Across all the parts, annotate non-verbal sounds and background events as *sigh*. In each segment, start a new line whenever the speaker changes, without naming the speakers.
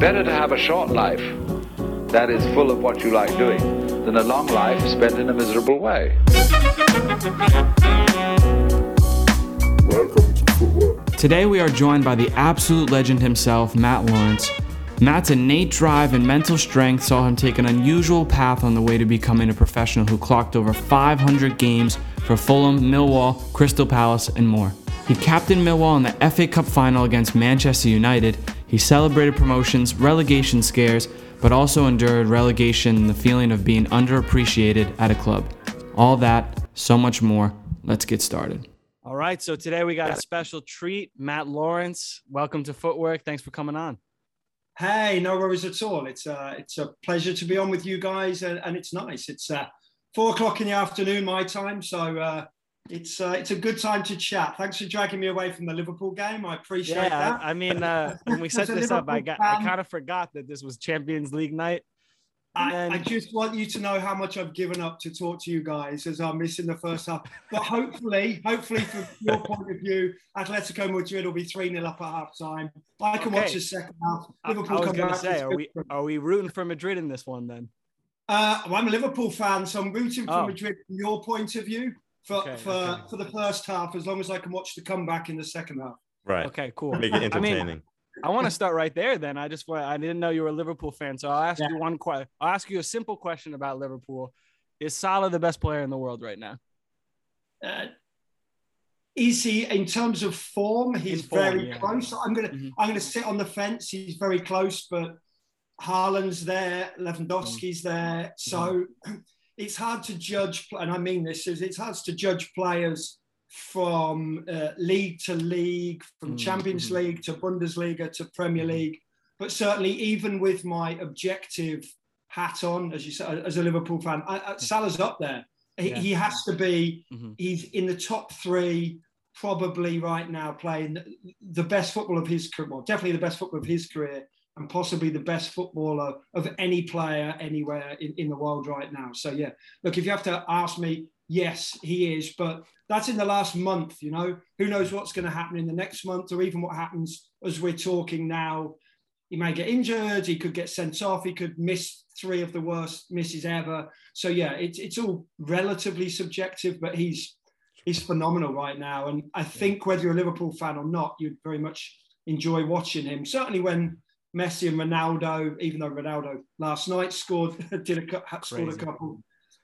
Better to have a short life that is full of what you like doing than a long life spent in a miserable way.
Welcome to.
Today we are joined by the absolute legend himself, Matt Lawrence. Matt's innate drive and mental strength saw him take an unusual path on the way to becoming a professional who clocked over 500 games for Fulham, Millwall, Crystal Palace, and more. He captained Millwall in the FA Cup final against Manchester United. He celebrated promotions, relegation scares, but also endured relegation and the feeling of being underappreciated at a club. All that, so much more. Let's get started. All right, so today we got a special treat. Matt Lawrence, welcome to Footwork. Thanks for coming on.
Hey, no worries at all. It's uh, it's a pleasure to be on with you guys, and, and it's nice. It's uh, four o'clock in the afternoon my time, so uh, it's uh, it's a good time to chat. Thanks for dragging me away from the Liverpool game. I appreciate
yeah,
that.
I mean, uh, when we *laughs* set this up, I got I kind of forgot that this was Champions League night.
I,
And-
I just want you to know how much I've given up to talk to you guys as I'm missing the first half. But hopefully, hopefully from your *laughs* point of view, Atletico Madrid will be 3 0 up at half time. I can watch the second half.
Liverpool I,
I
was
come
gonna say, are we are we rooting for Madrid in this one then?
Uh, well, I'm a Liverpool fan, so I'm rooting for
Oh.
Madrid from your point of view for,
Okay,
for,
okay.
for the first half, as long as I can watch the comeback in the second half.
Right.
Okay, cool.
Make it entertaining.
I mean. I want to start right there. Then I just want I didn't know you were a Liverpool fan, so I'll ask
Yeah.
you one question. I'll ask you a simple question about Liverpool. Is Salah the best player in the world right now?
Uh, is he in terms of form? He's
form,
very
yeah.
close. I'm gonna
Mhm.
I'm gonna sit on the fence. He's very close, but Haaland's there, Lewandowski's there, so *clears throat* it's hard to judge. And I mean this is it's hard to judge players from uh, league to league, from
Mhm,
Champions. League to Bundesliga to Premier
Mhm.
League. But certainly, even with my objective hat on, as you said, as a Liverpool fan, I, I, Salah's up there. He,
Yeah.
he has to be
Mhm.
he's in the top three probably right now playing the best football of his career well definitely the best football of his career and possibly the best footballer of any player anywhere in, in the world right now so yeah look if you have to ask me yes he is but that's in the last month you know who knows what's going to happen in the next month or even what happens as we're talking now he may get injured he could get sent off he could miss three of the worst misses ever so yeah it's, it's all relatively subjective but he's he's phenomenal right now. And I think whether you're a Liverpool fan or not, you'd very much enjoy watching him. Certainly when Messi and Ronaldo, even though Ronaldo last night scored, *laughs* did a, scored a couple.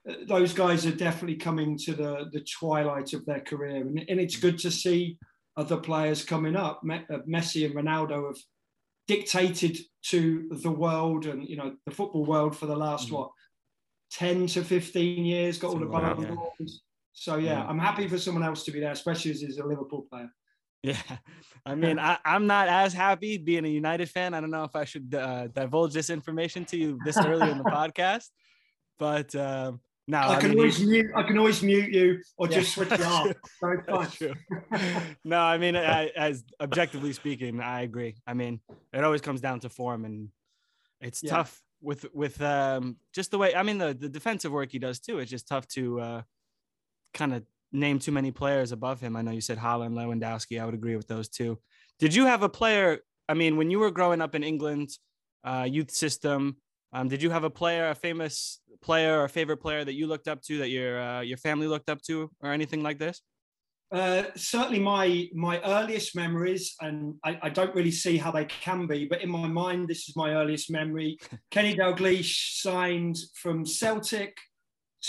uh, Those guys are definitely coming to the, the twilight of their career, and, and it's good to see other players coming up. Uh, Messi and Ronaldo have dictated to the world and you know the football world for the last
Mhm.
what ten to fifteen years. Got all the
like yeah.
So yeah,
Yeah.
I'm happy for someone else to be there, especially as he's a Liverpool player.
Yeah, I *laughs* mean, I, I'm not as happy being a United fan. I don't know if I should uh, divulge this information to you this early in the *laughs* podcast, but um, no,
I,
I,
can
mean,
always mute. I can always mute you or
Yeah,
just switch it off.
true. *laughs*
So it's
That's true. no, I mean, I, as objectively speaking, I agree. I mean, it always comes down to form, and it's
Yeah.
tough with with um, just the way. I mean, the the defensive work he does too. It's just tough to uh, kind of name too many players above him. I know you said Haaland, Lewandowski. I would agree with those two. Did you have a player? I mean, when you were growing up in England, uh, youth system, um, did you have a player, a famous player, or a favorite player that you looked up to, that your uh, your family looked up to, or anything like this?
Uh, certainly, my my earliest memories, and I, I don't really see how they can be, but in my mind, this is my earliest memory. *laughs* Kenny Dalglish signed from Celtic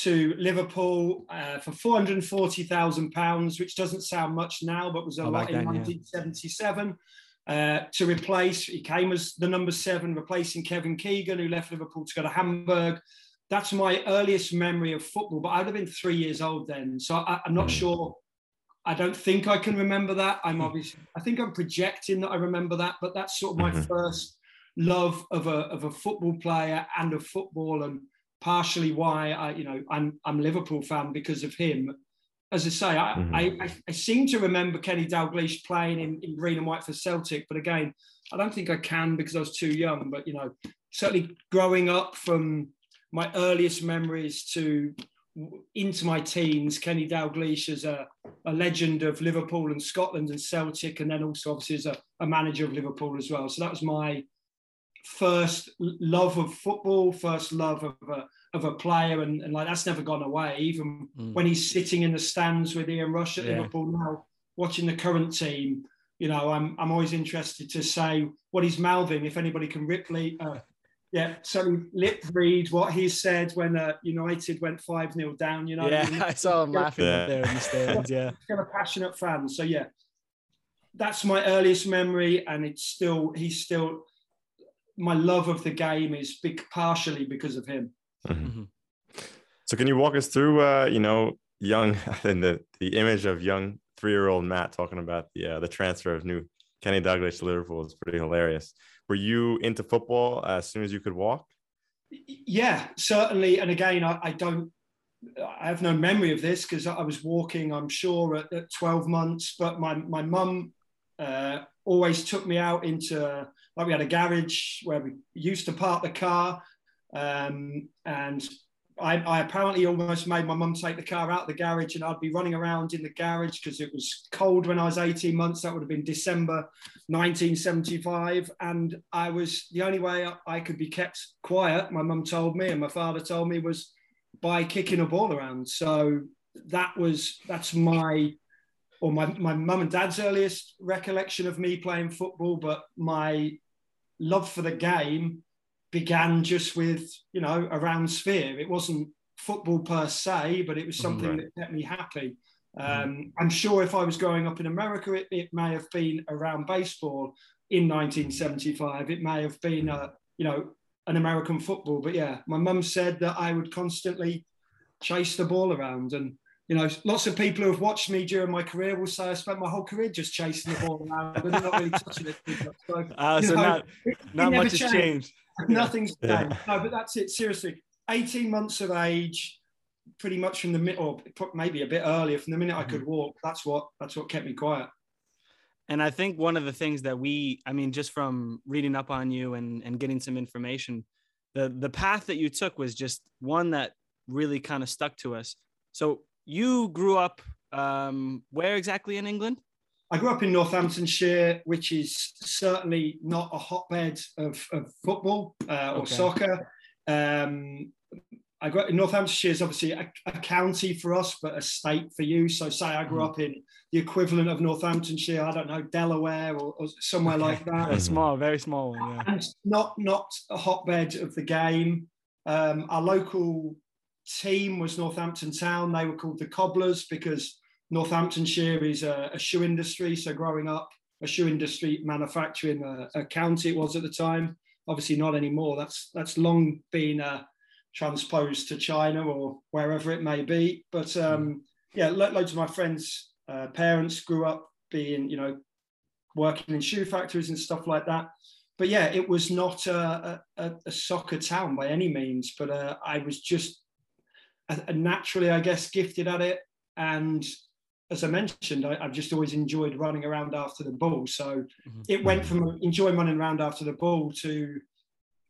to Liverpool uh, for four hundred and forty thousand pounds, which doesn't sound much now, but was a lot in nineteen seventy seven. Uh, to replace, he came as the number seven, replacing Kevin Keegan, who left Liverpool to go to Hamburg. That's my earliest memory of football, but I'd have been three years old then, so I, I'm not sure I don't think I can remember that. I'm obviously, I think I'm projecting that I remember that, but that's sort of my
Mhm.
first love of a of a football player and of football, and partially why I, you know, I'm I'm Liverpool fan because of him. As I say, I,
Mhm.
I, I, seem to remember Kenny Dalglish playing in, in green and white for Celtic, but again, I don't think I can because I was too young. But you know, certainly growing up from my earliest memories to into my teens, Kenny Dalglish as a, a legend of Liverpool and Scotland and Celtic, and then also obviously as a, a manager of Liverpool as well. So that was my first love of football, first love of a, of a player, and, and like that's never gone away. Even mm. when he's sitting in the stands with Ian Rush at yeah. Liverpool now, watching the current team, you know, I'm I'm always interested to say what he's mouthing. If anybody can Ripley, uh, *laughs* yeah, so lip read what he said when uh, United went five 0 down. You know,
yeah, I saw him laughing yeah. there in the stands. *laughs* Yeah,
kind a passionate fan. So yeah, that's my earliest memory, and it's still he's still my love of the game is big partially because of him.
Mm-hmm. mm-hmm. So can you walk us through, uh, you know, young *laughs* and the the image of young three year old Matt talking about the uh, the transfer of new Kenny Dalglish to Liverpool is pretty hilarious. Were you into football as soon as you could walk?
Yeah, certainly. And again, I, I don't. I have no memory of this because I was walking, I'm sure, at, at 12 months. But my my mum uh, always took me out into like we had a garage where we used to park the car, um, and I, I, apparently almost made my mum take the car out of the garage, and I'd be running around in the garage because it was cold when I was 18 months. That would have been December 1975, and I was the only way I could be kept quiet. My mum told me, and my father told me, was by kicking a ball around. So that was that's my or my my mum and dad's earliest recollection of me playing football, but my love for the game began just with you know around sphere. It wasn't football per se, but it was something right. that kept me happy. Mm-hmm. Um, I'm sure if I was growing up in America, it, it, may have been around baseball in 1975. It may have been a you know an American football. But yeah, my mum said that I would constantly chase the ball around and you know, lots of people who have watched me during my career will say I spent my whole career just chasing the ball around, but not really touching it.
So, uh, *laughs* so know, not, not much changed. has *laughs* changed.
Nothing's yeah. changed. No, but that's it. Seriously, 18 months of age, pretty much from the minute, or maybe a bit earlier, from the minute mm-hmm. I could mm-hmm. walk. That's what that's what kept me quiet.
And I think one of the things that we, I mean, just from reading up on you and and getting some information, the the path that you took was just one that really kind of stuck to us. So you grew up um, where exactly in England?
I grew up in Northamptonshire, which is certainly not a hotbed of, of football uh, or okay. soccer. Um, I grew up in Northamptonshire is obviously a, a, county for us, but a state for you. So, say I grew mm. up in the equivalent of Northamptonshire, I don't know, Delaware or, or somewhere okay. like that.
A small, very small. Yeah.
And not not a hotbed of the game. Um, our local team was Northampton Town. They were called the Cobblers because Northamptonshire is a, a shoe industry. So growing up, a shoe industry manufacturing a, a, county it was at the time. Obviously not anymore. That's that's long been uh, transposed to China or wherever it may be. But um, yeah, lo- loads of my friends' uh, parents grew up being, you know, working in shoe factories and stuff like that. But yeah, it was not a, a, a soccer town by any means. But uh, I was just naturally, I guess, gifted at it. And as I mentioned, I, have just always enjoyed running around after the ball. So mm-hmm. it went from enjoying running around after the ball to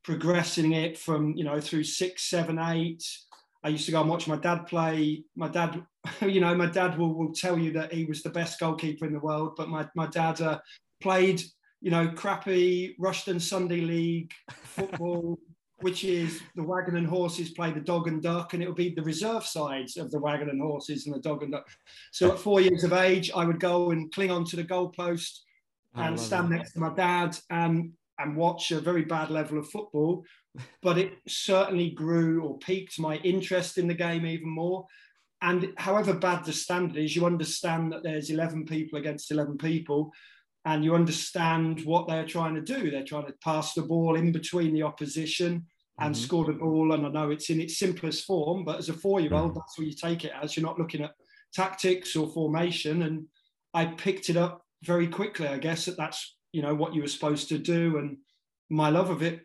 progressing it from, you know, through six, seven, eight. I used to go and watch my dad play. My dad, *laughs* you know, my dad will, will tell you that he was the best goalkeeper in the world, but my, my dad uh, played, you know, crappy Rushden Sunday League football *laughs* which is the wagon and horses play the dog and duck, and it would be the reserve sides of the wagon and horses and the dog and duck. So at four years of age, I would go and cling onto the goalpost and stand next to my dad and and watch a very bad level of football. But it certainly grew or piqued my interest in the game even more. And however bad the standard is, you understand that there's 11 people against 11 people and you understand what they're trying to do. They're trying to pass the ball in between the opposition and mm-hmm. score the ball. And I know it's in its simplest form, but as a four-year-old, mm-hmm. that's what you take it as. You're not looking at tactics or formation. And I picked it up very quickly. I guess that that's you know what you were supposed to do, and my love of it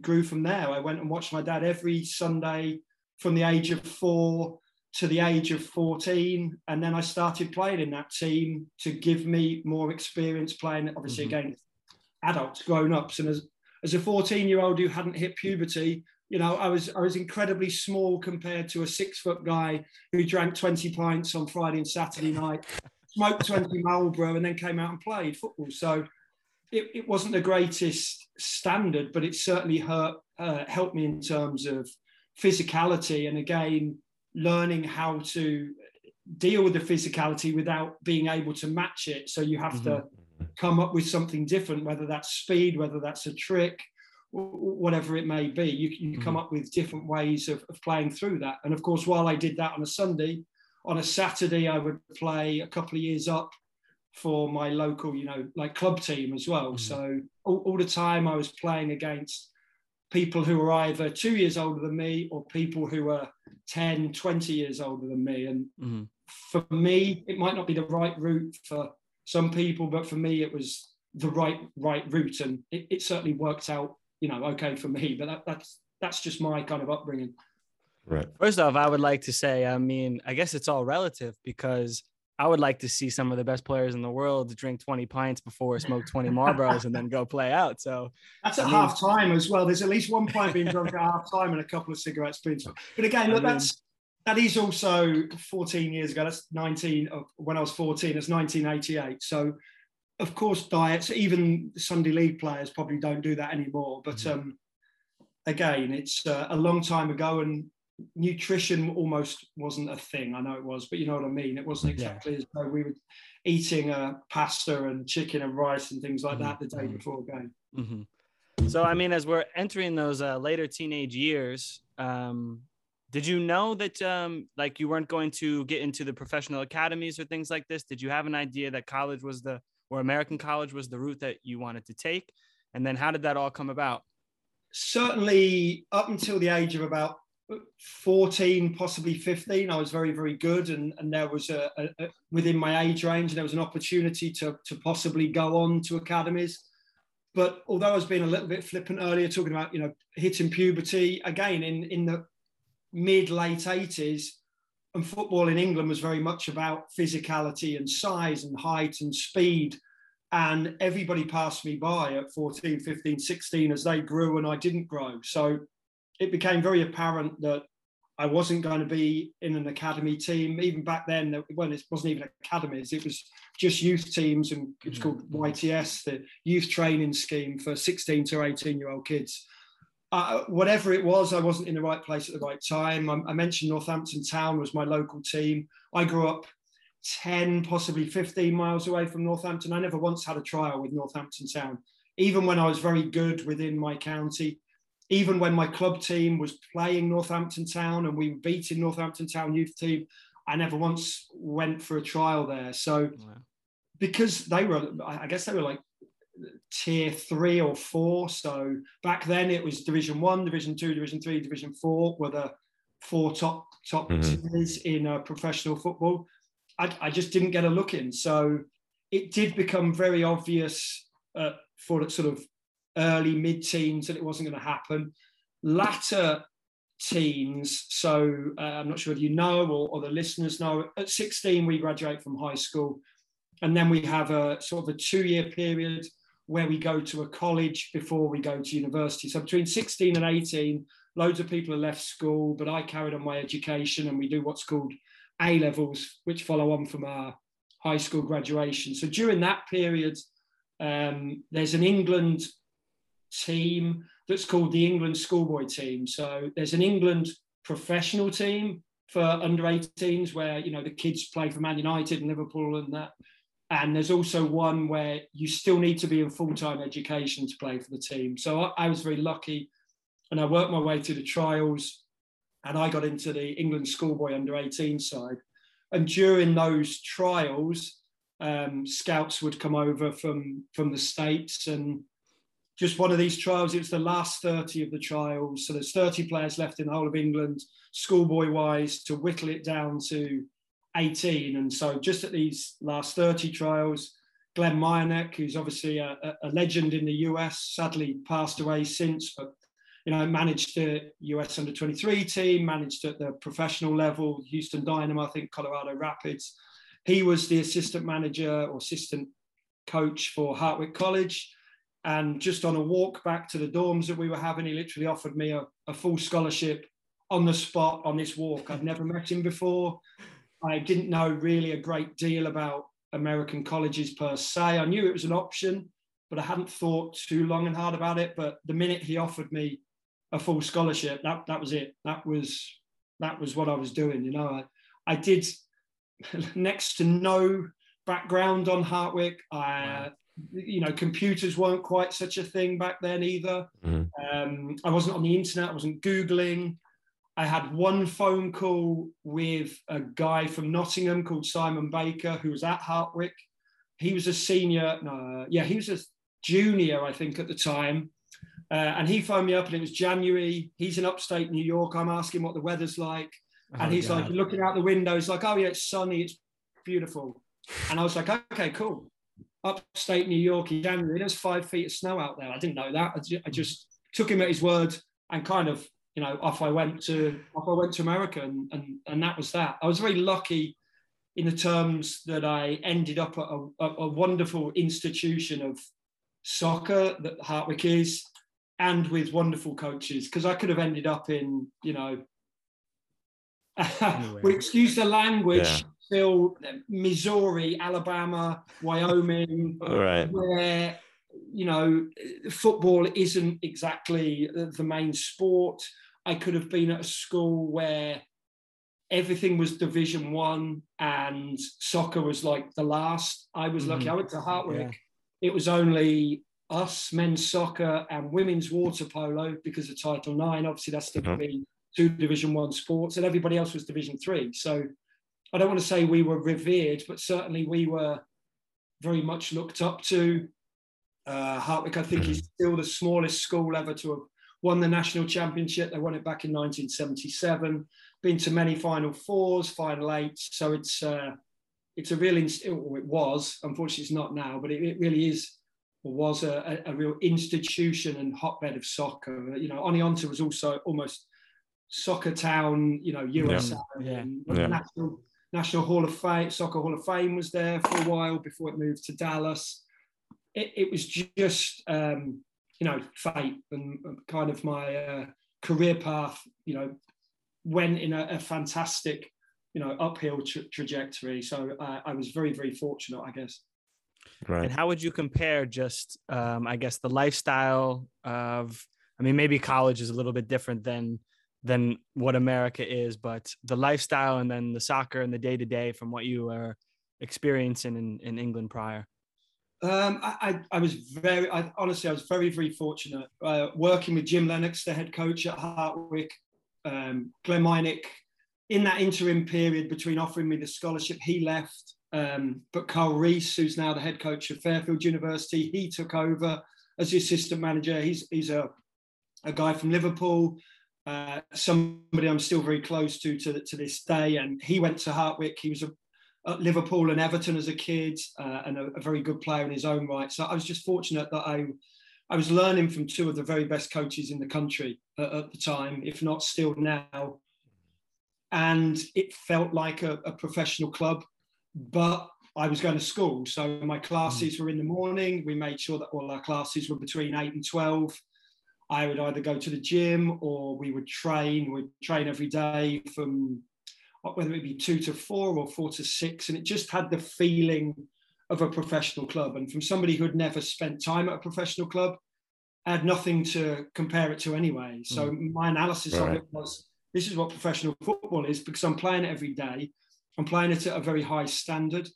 grew from there. I went and watched my dad every Sunday from the age of four to the age of 14 and then i started playing in that team to give me more experience playing obviously mm-hmm. against adults grown-ups and as, as a 14 year old who hadn't hit puberty you know i was i was incredibly small compared to a six foot guy who drank 20 pints on friday and saturday night *laughs* smoked 20 marlboro and then came out and played football. So it, it wasn't the greatest standard, but it certainly hurt, uh, helped me in terms of physicality. And again learning how to deal with the physicality without being able to match it. So you have mm-hmm. to come up with something different, whether that's speed, whether that's a trick, whatever it may be. You, you mm-hmm. come up with different ways of, of playing through that. And of course, while I did that on a Sunday, on a Saturday, I would play a couple of years up for my local, you know, like club team as well. Mm-hmm. So all, all, the time I was playing against people who were either two years older than me or people who were 10, 20 years older than me. And mm-hmm. for me, it might not be the right route for some people, but for me, it was the right right route, and it, it certainly worked out, you know, okay for me. But that, that's that's just my kind of upbringing.
Right.
First off, I would like to say, I mean, I guess it's all relative because I would like to see some of the best players in the world drink 20 pints before smoke 20 Marlboros and then go play out. So
that's at I mean, half time as well. There's at least one pint being drunk at half time and a couple of cigarettes being smoked. But again, *laughs* look, I mean, that's that is also 14 years ago. That's 19 when I was 14. It's 1988. So of course, diets, even Sunday league players probably don't do that anymore. But mm-hmm. um, again, it's uh, a long time ago, and nutrition almost wasn't a thing. I know it was, but you know what I mean. It wasn't exactly yeah. as though we were eating uh, pasta and chicken and rice and things like mm-hmm. that the day mm-hmm. before game.
Mm-hmm. So, I mean, as we're entering those uh, later teenage years, um, did you know that um, like you weren't going to get into the professional academies or things like this? Did you have an idea that college was the or American college was the route that you wanted to take? And then how did that all come about?
Certainly, up until the age of about 14, possibly 15, I was very, very good. And, and there was a, a, a, within my age range, there was an opportunity to, to possibly go on to academies. But although I was being a little bit flippant earlier, talking about, you know, hitting puberty, again, in, in the mid, late 80s, and football in England was very much about physicality and size and height and speed. And everybody passed me by at 14, 15, 16 as they grew and I didn't grow. So it became very apparent that I wasn't going to be in an academy team. Even back then, when it wasn't even academies, it was just youth teams, and it was called mm-hmm. YTS, the youth training scheme for 16 to 18 year old kids. Uh, whatever it was, I wasn't in the right place at the right time. I, I mentioned Northampton Town was my local team. I grew up 10, possibly 15 miles away from Northampton. I never once had a trial with Northampton Town, even when I was very good within my county even when my club team was playing Northampton Town and we were beating Northampton Town youth team, I never once went for a trial there. So wow. because they were, I guess they were like tier three or four. So back then it was Division One, Division Two, Division Three, Division Four were the four top top mm-hmm. tiers in uh, professional football. I, I, just didn't get a look in. So it did become very obvious uh, for sort of early mid teens that it wasn't going to happen. Latter teens, so uh, I'm not sure whether you know or, or the listeners know, at 16 we graduate from high school. And then we have a sort of a two year period where we go to a college before we go to university. So between 16 and 18, loads of people have left school, but I carried on my education and we do what's called A levels, which follow on from our high school graduation. So during that period, um, there's an England team that's called the England Schoolboy Team. So there's an England professional team for under 18s where you know the kids play for Man United and Liverpool and that. And there's also one where you still need to be in full-time education to play for the team. So I, I was very lucky, and I worked my way through the trials, and I got into the England schoolboy under 18 side. And during those trials, um, scouts would come over from from the states and just one of these trials. It's the last 30 of the trials. So there's 30 players left in the whole of England, schoolboy wise, to whittle it down to 18. And so just at these last 30 trials, Glenn Myernick, who's obviously a, a, legend in the US, sadly passed away since, but you know, managed the US under 23 team, managed at the professional level, Houston Dynamo, I think Colorado Rapids. He was the assistant manager or assistant coach for Hartwick College. And just on a walk back to the dorms that we were having, he literally offered me a, a full scholarship on the spot on this walk. I'd never met him before. I didn't know really a great deal about American colleges per se. I knew it was an option, but I hadn't thought too long and hard about it. But the minute he offered me a full scholarship, that that was it. That was that was what I was doing. You know, I, I did *laughs* next to no background on Hartwick. I. you know, computers weren't quite such a thing back then either. Mm-hmm. Um, I wasn't on the internet. I wasn't googling. I had one phone call with a guy from Nottingham called Simon Baker, who was at Hartwick. He was a senior, no, yeah, he was a junior, I think, at the time. Uh, and he phoned me up, and it was January. He's in upstate New York. I'm asking what the weather's like, oh, and he's God. like looking out the window. He's like, "Oh yeah, it's sunny. It's beautiful." And I was like, "Okay, cool." Upstate New York in January, there's five feet of snow out there. I didn't know that. I just took him at his word and kind of you know, off I went to off I went to America, and and and that was that. I was very lucky in the terms that I ended up at a, a, a wonderful institution of soccer that Hartwick is, and with wonderful coaches. Because I could have ended up in, you know, *laughs* we excuse the language. Yeah. Still, Missouri, Alabama, Wyoming,
right.
where you know football isn't exactly the main sport I could have been at a school where everything was Division One and soccer was like the last. I was lucky. Mm-hmm. I went to Hartwick. Yeah. It was only us, men's soccer and women's water polo because of Title Nine. Obviously, that's to mm-hmm. be two Division One sports, and everybody else was Division Three. So I don't want to say we were revered, but certainly we were very much looked up to. Uh, Hartwick, I think, is still the smallest school ever to have won the national championship. They won it back in 1977. Been to many Final Fours, Final Eights. So it's uh, it's a real. Inst- it was. Unfortunately, it's not now, but it, it really is or was a, a, real institution and hotbed of soccer. You know, Oneonta was also almost soccer town. You know, USA. Yeah. yeah. National National Hall of Fame, Soccer Hall of Fame was there for a while before it moved to Dallas. It, it was just um, you know, fate and kind of my uh, career path, you know, went in a, a fantastic, you know, uphill tra- trajectory. So uh, I was very, very fortunate, I guess.
Right. And how would you compare just, um, I guess, the lifestyle of, I mean, maybe college is a little bit different than than what America is, but the lifestyle and then the soccer and the day to day from what you were experiencing in, in England prior.
Um, I, I, was very, I, honestly, I was very, very fortunate uh, working with Jim Lennox, the head coach at Hartwick, um, Glenn. In that interim period between offering me the scholarship, he left. Um, but Carl Rees, who's now the head coach of Fairfield University, he took over as the assistant manager. He's, he's a, a guy from Liverpool, uh, somebody I'm still very close to, to to this day. And he went to Hartwick. He was a at Liverpool and Everton as a kid, uh, and a, a, very good player in his own right. So I was just fortunate that I, I was learning from two of the very best coaches in the country at, at the time, if not still now. And it felt like a, a, professional club, but I was going to school. So my classes mm. were in the morning. We made sure that all our classes were between eight and 12. I would either go to the gym or we would train. We'd train every day from whether it be two to four or four to six. And it just had the feeling of a professional club. And from somebody who had never spent time at a professional club, I had nothing to compare it to anyway. So mm. my analysis right. of it was this is what professional football is because I'm playing it every day. I'm playing it at a very high standard.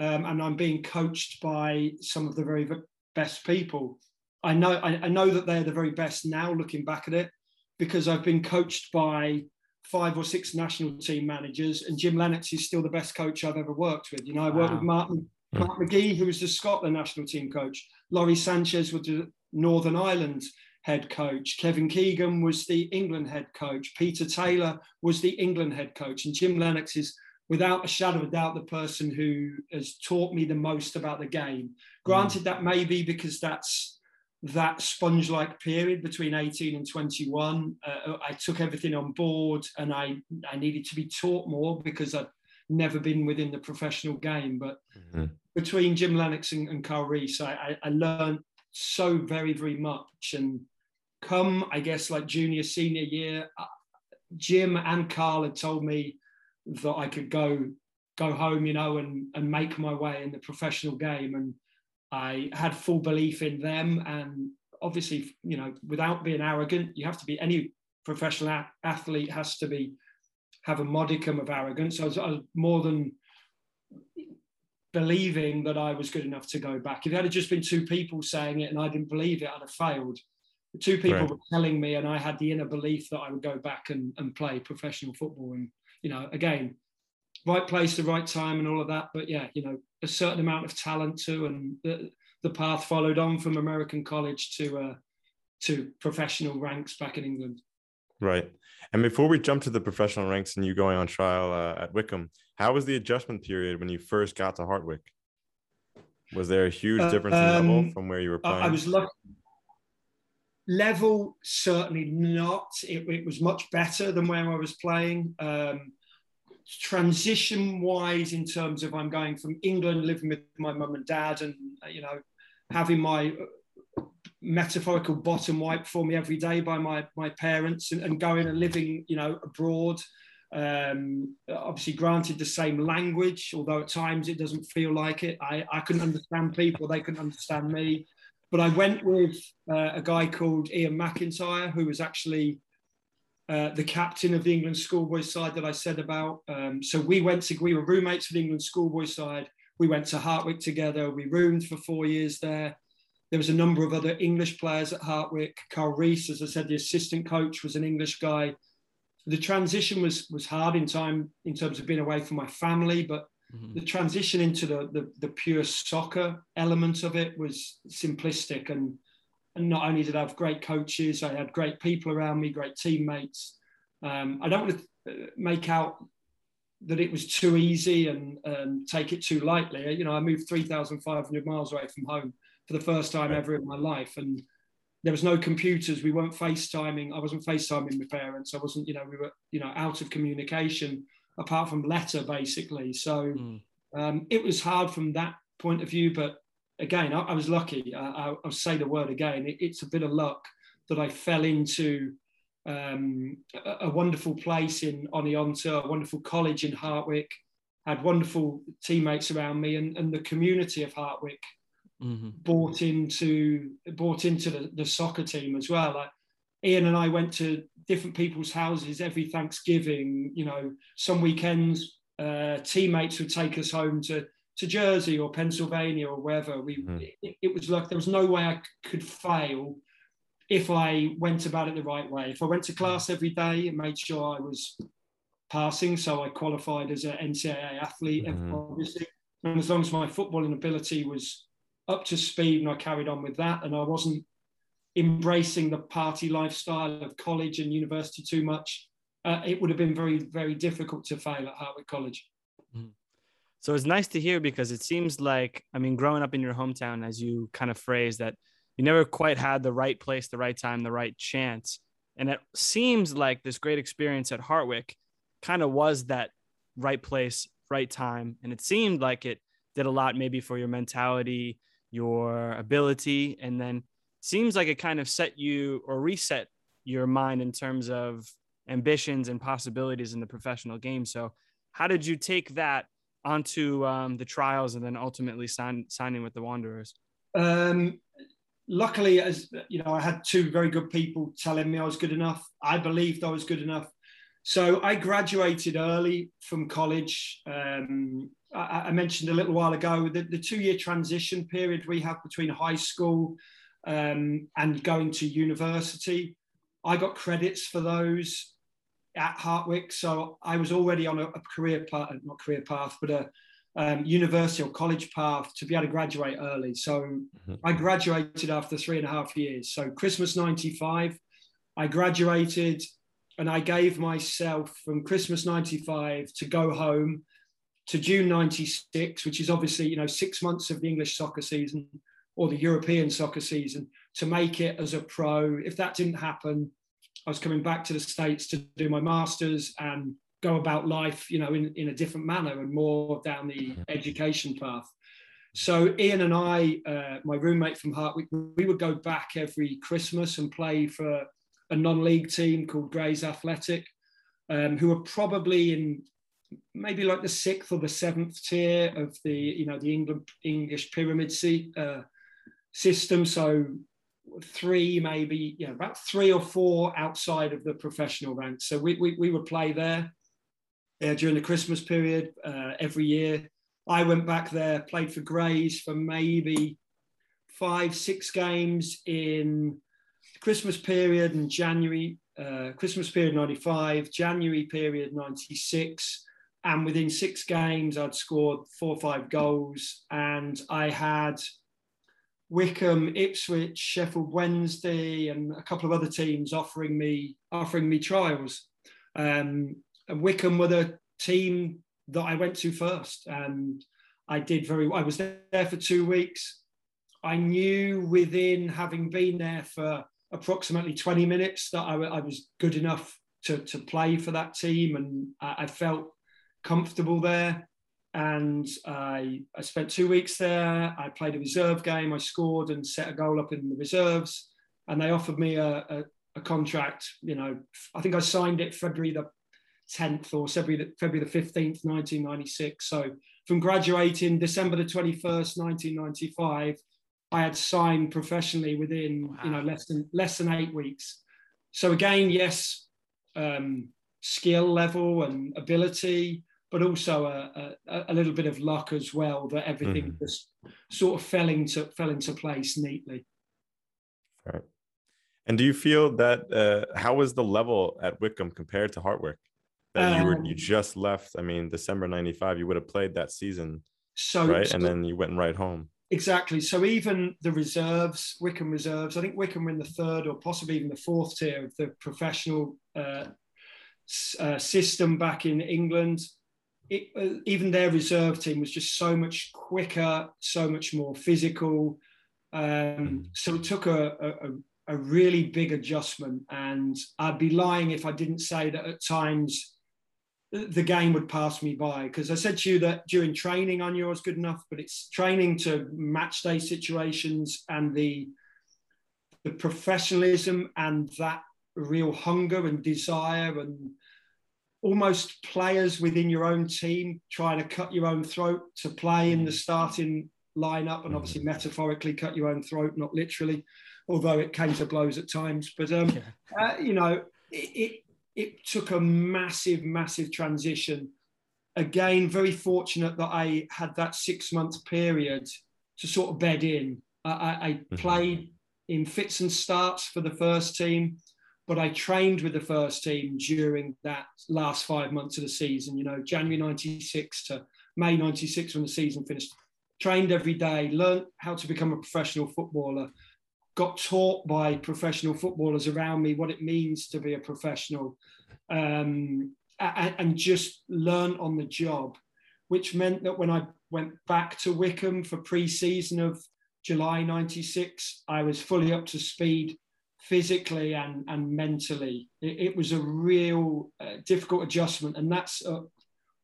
Um, and I'm being coached by some of the very best people. I know I, I know that they're the very best now looking back at it because I've been coached by five or six national team managers, and Jim Lennox is still the best coach I've ever worked with. You know, I worked wow. with Martin hmm. Mark McGhee, who was the Scotland national team coach. Lawrie Sanchez was the Northern Ireland head coach. Kevin Keegan was the England head coach. Peter Taylor was the England head coach. And Jim Lennox is, without a shadow of a doubt, the person who has taught me the most about the game. Granted, mm. that may be because that's that sponge like period between 18 and 21 uh, i took everything on board and i i needed to be taught more because i'd never been within the professional game. But mm-hmm. between jim lennox and, and carl rees I, I, I learned so very very much. And come i guess like junior senior year uh, jim and carl had told me that i could go go home you know and and make my way in the professional game. And I had full belief in them, and obviously, you know, without being arrogant, you have to be any professional a- athlete has to be have a modicum of arrogance. I was, I was more than believing that I was good enough to go back. If it had just been two people saying it and I didn't believe it, I'd have failed. The two people
Right.
were telling me, and I had the inner belief that I would go back and, and play professional football. And, you know, again, right place, the right time, and all of that. But yeah, you know, a certain amount of talent too. And the, the path followed on from American college to, uh, to professional ranks back in England.
Right. And before we jump to the professional ranks and you going on trial uh, at Wycombe, how was the adjustment period when you first got to Hartwick? Was there a huge
Uh,
difference in level
um,
from where you were playing?
I was lucky. Level certainly not. It, it was much better than where I was playing. Um, transition wise, in terms of I'm going from England, living with my mum and dad, and uh, you know, having my uh, metaphorical bottom wiped for me every day by my my parents, and, and going and living, you know, abroad. Um, obviously, granted the same language, although at times it doesn't feel like it. I, I couldn't understand people; they couldn't understand me. But I went with uh, a guy called Ian McIntyre, who was actually uh, the captain of the England schoolboy side that I said about. Um, so we went to, we were roommates the England schoolboy side. We went to Hartwick together. We roomed for four years there. There was a number of other English players at Hartwick. Carl Rees, as I said, the assistant coach was an English guy. The transition was was hard in time in terms of being away from my family, but
Mhm.
the transition into the, the, the pure soccer element of it was simplistic and and not only did I have great coaches, I had great people around me, great teammates. Um, I don't want to uh, make out that it was too easy and um, take it too lightly. You know, I moved 3,500 miles away from home for the first time
Right.
ever in my life. And there was no computers. We weren't FaceTiming. I wasn't FaceTiming my parents. I wasn't, you know, we were, you know, out of communication apart from letter basically. So
Mm.
um, it was hard from that point of view, but again, I, I was lucky. I, I, I'll say the word again. It, it's a bit of luck that I fell into um, a, a wonderful place in Oneonta, a wonderful college in Hartwick, had wonderful teammates around me, and, and the community of Hartwick
Mhm.
bought into bought into the, the soccer team as well. Like Ian and I went to different people's houses every Thanksgiving. You know, some weekends uh, teammates would take us home to to Jersey or Pennsylvania or wherever. We
Mhm.
it, it was like there was no way I could fail if I went about it the right way. If I went to class every day and made sure I was passing, so I qualified as an NCAA athlete,
Mhm.
obviously, and as long as my footballing ability was up to speed and I carried on with that, and I wasn't embracing the party lifestyle of college and university too much, uh, it would have been very, very difficult to fail at Hartwick College.
So it's nice to hear because it seems like, I mean, growing up in your hometown, as you kind of phrase that you never quite had the right place, the right time, the right chance. And it seems like this great experience at Hartwick kind of was that right place, right time. And it seemed like it did a lot maybe for your mentality, your ability. And then seems like it kind of set you or reset your mind in terms of ambitions and possibilities in the professional game. So, how did you take that onto um, the trials and then ultimately sign, signing with the Wanderers?
Um, luckily, as you know, I had two very good people telling me I was good enough. I believed I was good enough. So I graduated early from college. Um, I, I, mentioned a little while ago the, the two-year transition period we have between high school um, and going to university. I got credits for those at Hartwick, so I was already on a, a career path, not career path, but a um, university or college path to be able to graduate early. So mm-hmm. I graduated after three and a half years. So Christmas 95, I graduated and I gave myself from Christmas 95 to go home to June 96, which is obviously, you know, six months of the English soccer season or the European soccer season to make it as a pro. If that didn't happen, I was coming back to the States to do my master's and go about life, you know, in, in a different manner and more down the education path. So Ian and I, uh, my roommate from Hartwick, we would go back every Christmas and play for a non-league team called Grays Athletic, um, who were probably in maybe like the sixth or the seventh tier of the you know the England English pyramid uh, system. So three, maybe yeah, about three or four outside of the professional ranks. So we we, we would play there uh, during the Christmas period uh, every year. I went back there, played for Grays for maybe five, six games in Christmas period and January, uh, Christmas period 95, January period 96. And within six games, I'd scored four or five goals. And I had Wycombe, Ipswich, Sheffield Wednesday, and a couple of other teams offering me offering me trials. Um, and Wycombe were the team that I went to first, and I did very. I was there for two weeks. I knew within having been there for approximately 20 minutes that I, I was good enough to, to play for that team, and I, I felt comfortable there. And I, I spent two weeks there. I played a reserve game. I scored and set a goal up in the reserves. And they offered me a, a, a contract. You know, I think I signed it February the 10th or February the, February the 15th, 1996. So from graduating December the 21st, 1995, I had signed professionally within wow. you know less than less than eight weeks. So again, yes, um, skill level and ability, but also a, a, a, little bit of luck as well that everything mm. just sort of fell into fell into place neatly.
Right. And do you feel that uh, how was the level at Wycombe compared to Hartwick? That um, you were you um, just left. I mean, December '95, you would have played that season, so right, so, and then you went right home.
Exactly. So even the reserves, Wycombe reserves, I think Wycombe were in the third or possibly even the fourth tier of the professional uh, uh, system back in England. It, uh, even their reserve team was just so much quicker, so much more physical. Um, mm-hmm. so it took a, a, a really big adjustment. And I'd be lying if I didn't say that at times the game would pass me by because I said to you that during training I knew I was good enough, but it's training to match day situations and the the professionalism and that real hunger and desire and almost players within your own team trying to cut your own throat to play in the starting lineup and obviously metaphorically cut your own throat, not literally, although it came to blows at times. But um, yeah. uh, you know, it, it it took a massive, massive transition. Again, very fortunate that I had that six month period to sort of bed in. I, I mm-hmm. played in fits and starts for the first team, but I trained with the first team during that last five months of the season, you know, January 96 to May 96 when the season finished. Trained every day, learned how to become a professional footballer, got taught by professional footballers around me what it means to be a professional um, and, and, just learn on the job, which meant that when I went back to Wycombe for pre-season of July 96, I was fully up to speed physically and, and mentally. It, it was a real uh, difficult adjustment and that's uh,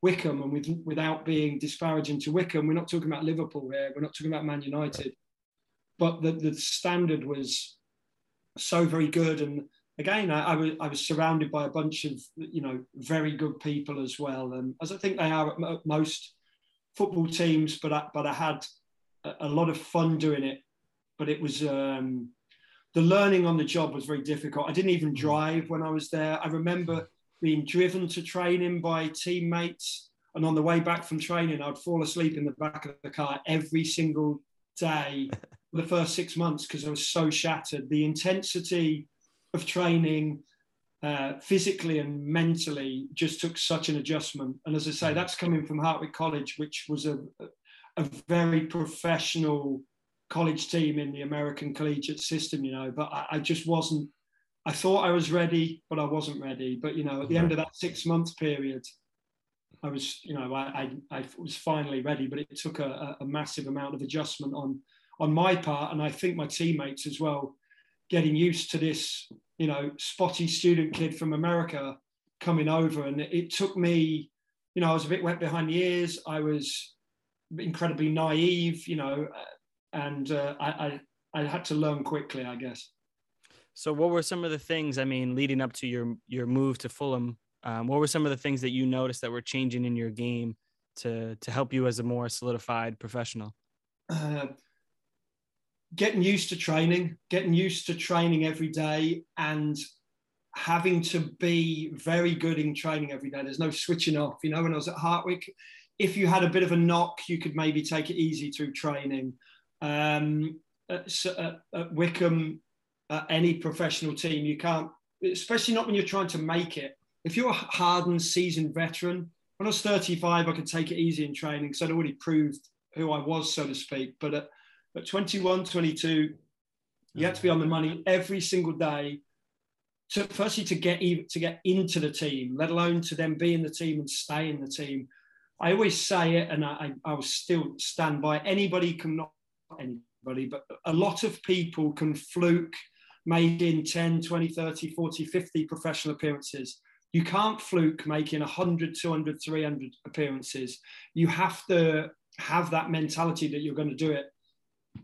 Wycombe and with, without being disparaging to Wycombe, we're not talking about Liverpool here, we're not talking about Man United but the, the standard was so very good. And again, I, I, was, I was surrounded by a bunch of, you know, very good people as well. And as I think they are at most football teams, but I, but I had a, a lot of fun doing it. But it was, um, the learning on the job was very difficult. I didn't even mm. drive when I was there. I remember mm. being driven to training by teammates. And on the way back from training, I'd fall asleep in the back of the car every single day *laughs* for the first six months because I was so shattered. The intensity of training, uh, physically and mentally, just took such an adjustment. And as I say, mm. that's coming from Hartwick College, which was a, a very professional college team in the American collegiate system, you know. But I, I just wasn't. I thought I was ready, but I wasn't ready. But you know, at the end of that six month period, I was, you know, I, I, I was finally ready, but it took a, a, massive amount of adjustment on on my part, and I think my teammates as well, getting used to this, you know, spotty student kid from America coming over, and it, it took me, you know, I was a bit wet behind the ears. I was incredibly naive, you know, and uh, I, I I had to learn quickly, I guess.
So, what were some of the things? I mean, leading up to your your move to Fulham Um, what were some of the things that you noticed that were changing in your game to to help you as a more solidified professional?
Uh, getting used to training, getting used to training every day, and having to be very good in training every day. There's no switching off. You know, when I was at Hartwick, if you had a bit of a knock, you could maybe take it easy through training. Um, at, at, at Wycombe, at any professional team, you can't, especially not when you're trying to make it. If you're a hardened, seasoned veteran, when I was 35, I could take it easy in training because I'd already proved who I was, so to speak. But at, at 21, 22, you had to be on the money every single day. To, firstly, to get to get into the team, let alone to then be in the team and stay in the team. I always say it, and I, I will still stand by. Anybody can not anybody, but a lot of people can fluke making 10, 20, 30, 40, 50 professional appearances. You can't fluke making 100, 200, 300 appearances. You have to have that mentality that you're going to do it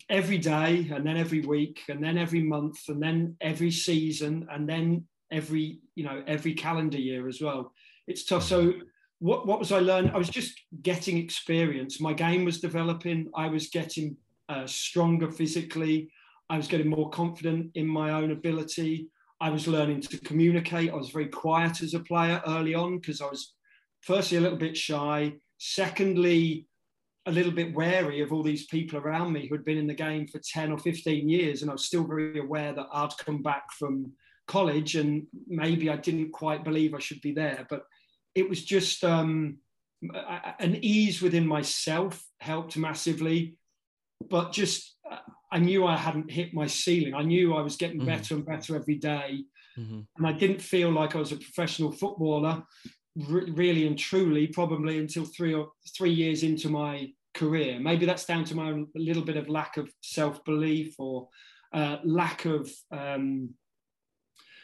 every day and then every week and then every month and then every season and then every you know every calendar year as well. It's tough. So what, what was i learning i was just getting experience. My game was developing. I was getting uh, stronger physically i was getting more confident in my own ability i was learning to communicate i was very quiet as a player early on because i was firstly a little bit shy secondly a little bit wary of all these people around me who had been in the game for 10 or 15 years. And I was still very aware that I'd come back from college and maybe I didn't quite believe I should be there. But it was just um, an ease within myself helped massively. But just, I knew I hadn't hit my ceiling. I knew I was getting mm-hmm. better and better every day. Mm-hmm. And I didn't feel like I was a professional footballer really and truly probably until three or three years into my career. Maybe that's down to my little bit of lack of self belief or uh, lack of, um,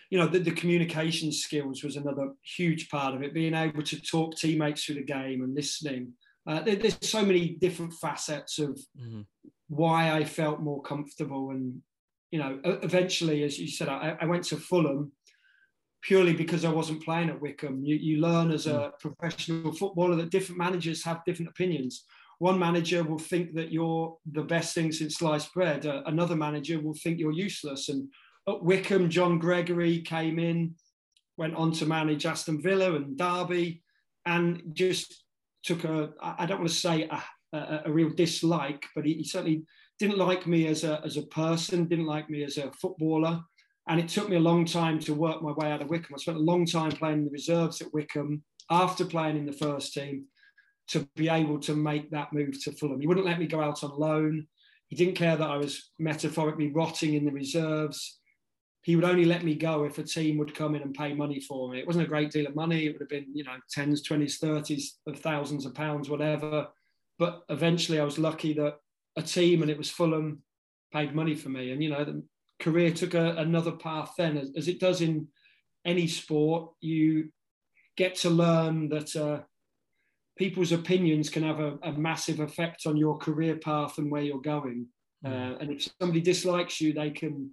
you know, the, the, communication skills was another huge part of it. Being able to talk teammates through the game and listening. Uh, there, there's so many different facets of mm-hmm. why I felt more comfortable. And, you know, eventually, as you said, I, I went to Fulham purely because I wasn't playing at Wycombe. You, you learn as a mm. professional footballer that different managers have different opinions one manager will think that you're the best thing since sliced bread. Uh, another manager will think you're useless. And at Wycombe, John Gregory came in, went on to manage Aston Villa and Derby, and just took a, I don't want to say a, a, a real dislike, but he, he, certainly didn't like me as a, as a person, didn't like me as a footballer. And it took me a long time to work my way out of Wycombe. I spent a long time playing in the reserves at Wycombe after playing in the first team to be able to make that move to Fulham. He wouldn't let me go out on loan. He didn't care that I was metaphorically rotting in the reserves. He would only let me go if a team would come in and pay money for me. It wasn't a great deal of money. It would have been, you know, tens, twenties, thirties of thousands of pounds, whatever. But eventually I was lucky that a team, and it was Fulham, paid money for me. And, you know, the career took a, another path then, as, as, it does in any sport. You get to learn that uh, people's opinions can have a, a, massive effect on your career path and where you're going. Mm. Uh, and if somebody dislikes you, they can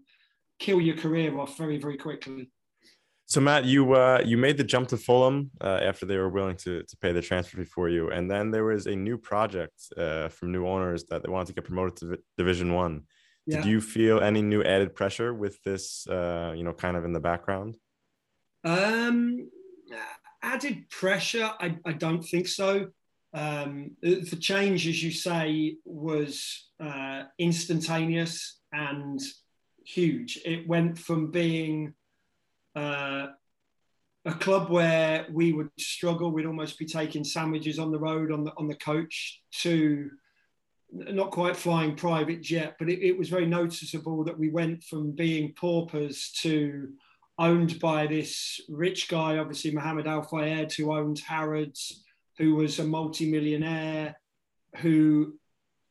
kill your career off very, very quickly.
So Matt, you uh, you made the jump to Fulham uh, after they were willing to to pay the transfer fee for you, and then there was a new project uh, from new owners that they wanted to get promoted to Division One. Yeah. Did you feel any new added pressure with this? Uh, you know, kind of in the background.
Um, added pressure, I, I don't think so. Um, the change, as you say, was uh, instantaneous and huge. It went from being uh, a club where we would struggle, we'd almost be taking sandwiches on the road on the on the coach, to not quite flying private jet, but it, it was very noticeable that we went from being paupers to owned by this rich guy, obviously Mohamed Al Fayed, who owned Harrods, who was a multi-millionaire, who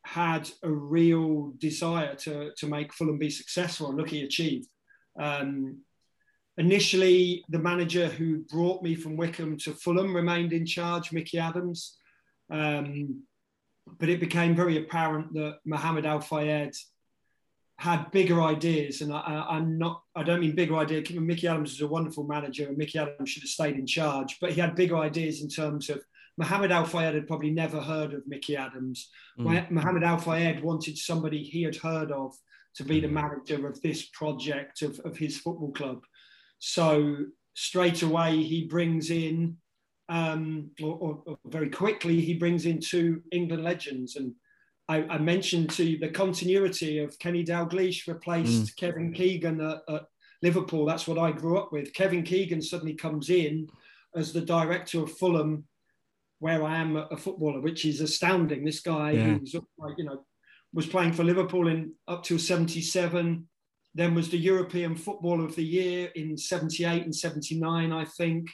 had a real desire to, to make Fulham be successful, and look, he achieved. Um, initially, the manager who brought me from Wycombe to Fulham remained in charge, Micky Adams. Um, but it became very apparent that Mohamed Al Fayed had bigger ideas, and I, am not. I don't mean bigger idea. Micky Adams was a wonderful manager, and Micky Adams should have stayed in charge. But he had bigger ideas in terms of Mohamed Al Fayed had probably never heard of Micky Adams. Mm. Mohamed Al Fayed wanted somebody he had heard of to be the hmm. manager of this project of, of his football club. So straight away he brings in, um, or, or, or very quickly he brings in two England legends and I, I, mentioned to you the continuity of Kenny Dalglish replaced mm. Kevin Keegan at, at, Liverpool. That's what I grew up with. Kevin Keegan suddenly comes in as the director of Fulham, where I am a footballer, which is astounding. This guy, yeah. who's you know, was playing for Liverpool in up till '77, then was the European Footballer of the Year in '78 and '79, I think.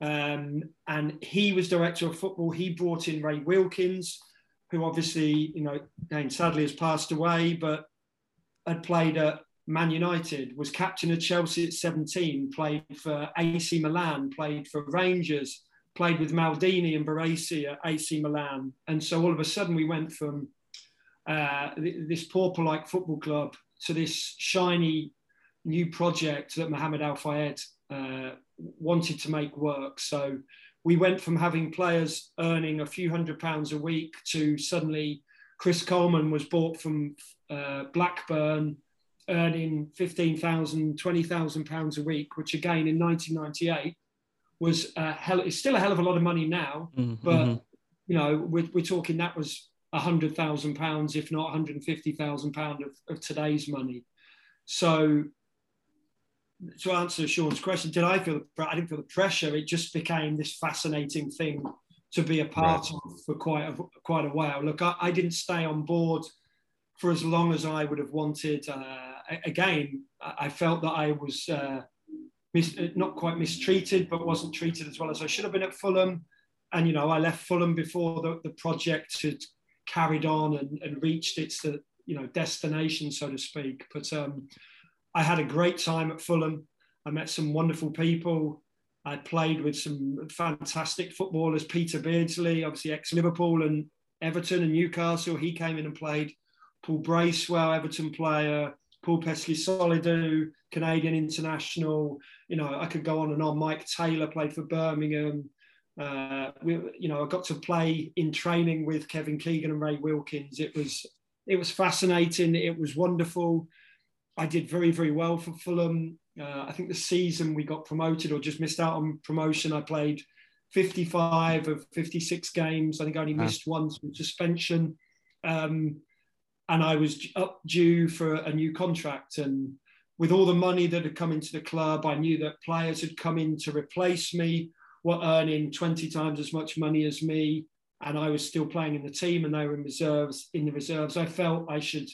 Um, and he was director of football. He brought in Ray Wilkins who obviously, you know, again, sadly has passed away, but had played at Man United, was captain of Chelsea at 17, played for AC Milan, played for Rangers, played with Maldini and Baresi at AC Milan. And so all of a sudden we went from uh, this pauper-like football club to this shiny new project that Mohamed Al Fayed uh, wanted to make work. So we went from having players earning a few hundred pounds a week to suddenly Chris Coleman was bought from uh, Blackburn earning 15,000, 20,000 pounds a week, which again in 1998 was a hell, it's still a hell of a lot of money now, mm-hmm. but you know, we're, we're talking that was a hundred thousand pounds, if not 150,000 pound of, of today's money. So to answer Sean's question, did I feel the, I didn't feel the pressure. It just became this fascinating thing to be a part right. of for quite a, quite a while. Look, I, I, didn't stay on board for as long as I would have wanted. Uh, again, I felt that I was uh, mis- not quite mistreated, but wasn't treated as well as I should have been at Fulham. And you know, I left Fulham before the, the project had carried on and, and reached its uh, you know destination, so to speak. But um, I had a great time at Fulham. I met some wonderful people. I played with some fantastic footballers, Peter Beardsley, obviously ex Liverpool and Everton and Newcastle. He came in and played. Paul Bracewell, Everton player. Paul Peschisolido, Canadian international. You know, I could go on and on. Maik Taylor played for Birmingham. Uh, we, you know, I got to play in training with Kevin Keegan and Ray Wilkins. It was it was fascinating. It was wonderful. I did very, very well for Fulham. Uh, I think the season we got promoted or just missed out on promotion, I played 55 of 56 games. I think I only missed once with suspension. Um, and I was up due for a new contract. And with all the money that had come into the club, I knew that players had come in to replace me, were earning 20 times as much money as me. And I was still playing in the team and they were in reserves in the reserves. I felt I should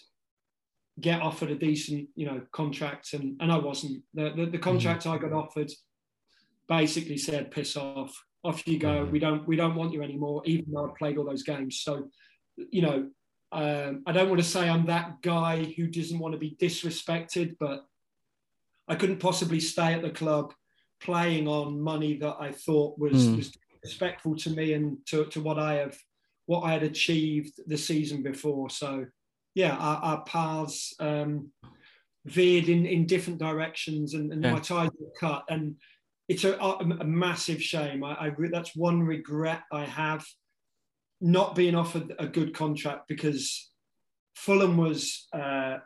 get offered a decent, you know, contract, and and I wasn't. The the, the contract mm-hmm. I got offered basically said, "Piss off, off you go. Mm-hmm. We don't we don't want you anymore." Even though I played all those games, so you know, um, I don't want to say I'm that guy who doesn't want to be disrespected, but I couldn't possibly stay at the club playing on money that I thought was, mm. was respectful to me and to, to what I have what I had achieved the season before. So yeah, our, our paths um, veered in, in different directions and, and yeah. my ties were cut. And it's a, a, a massive shame. I, I, that's one regret I have not being offered a good contract because Fulham was uh,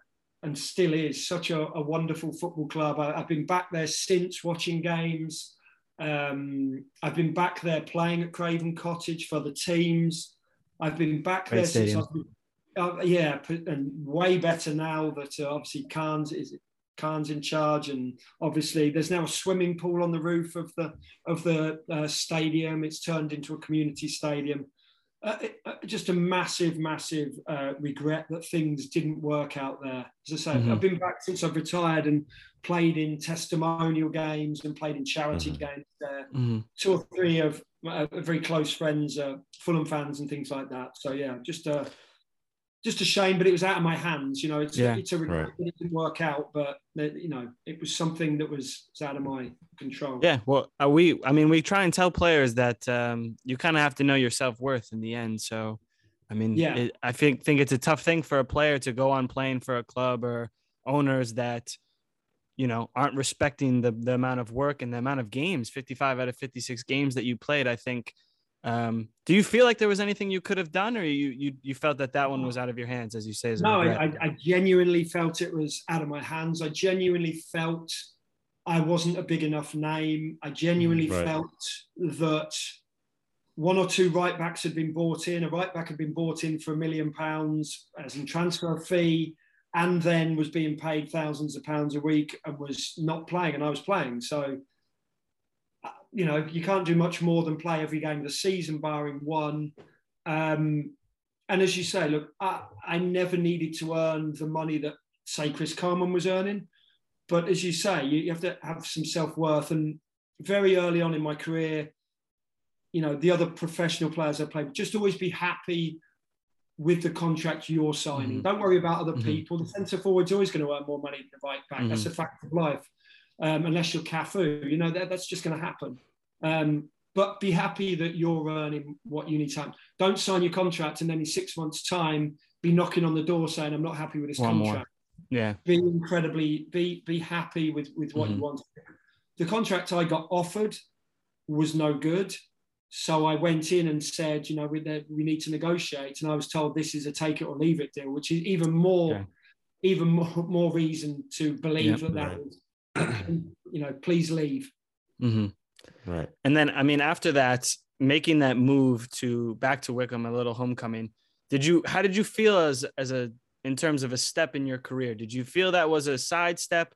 and still is such a, a wonderful football club. I, have been back there since watching games. Um, I've been back there playing at Craven Cottage for the teams. I've been back Great there stadium. since I've uh, yeah, and way better now that uh, obviously Khan's is Khan's in charge, and obviously there's now a swimming pool on the roof of the of the uh, stadium. It's turned into a community stadium. Uh, uh, just a massive, massive uh, regret that things didn't work out there. As I said, mm-hmm. I've been back since I've retired and played in testimonial games and played in charity mm-hmm. games there. Mm-hmm. Two or three of very close friends, Fulham fans, and things like that. So yeah, just a just a shame, but it was out of my hands. You know, it's, yeah, it's a regret right. it didn't work out, but you know, it was something that was, out of my control.
Yeah, well, uh, we, I mean, we try and tell players that um, you kind of have to know your self worth in the end. So, I mean, yeah, it, I think think it's a tough thing for a player to go on playing for a club or owners that you know aren't respecting the the amount of work and the amount of games 55 out of 56 games that you played i think um, do you feel like there was anything you could have done or you you, you felt that that one was out of your hands as you say
no I, I genuinely felt it was out of my hands i genuinely felt i wasn't a big enough name i genuinely mm, right. felt that one or two right backs had been bought in a right back had been bought in for a million pounds as in transfer fee and then was being paid thousands of pounds a week and was not playing, and I was playing. So, you know, you can't do much more than play every game of the season, barring one. Um, and as you say, look, I, I never needed to earn the money that, say, Chris Coleman was earning. But as you say, you, you have to have some self worth. And very early on in my career, you know, the other professional players I played, just always be happy with the contract you're signing. Mm-hmm. Don't worry about other mm-hmm. people. The centre forward's always going to earn more money than the right back. Mm-hmm. That's a fact of life. Um, unless you're Cafu, you know that, that's just going to happen. Um, but be happy that you're earning what you need to. Have. Don't sign your contract and then in six months' time be knocking on the door saying I'm not happy with this One contract.
More. Yeah.
Be incredibly be be happy with with what you mm-hmm. want. The contract I got offered was no good. So I went in and said, you know, we, we need to negotiate. And I was told this is a take it or leave it deal, which is even more, yeah. even more, more reason to believe that that right. was, *clears throat* you know, please leave.
Mm-hmm. Right. And then, I mean, after that, making that move to back to Wycombe, a little homecoming, did you, how did you feel as, as a, in terms of a step in your career? Did you feel that was a sidestep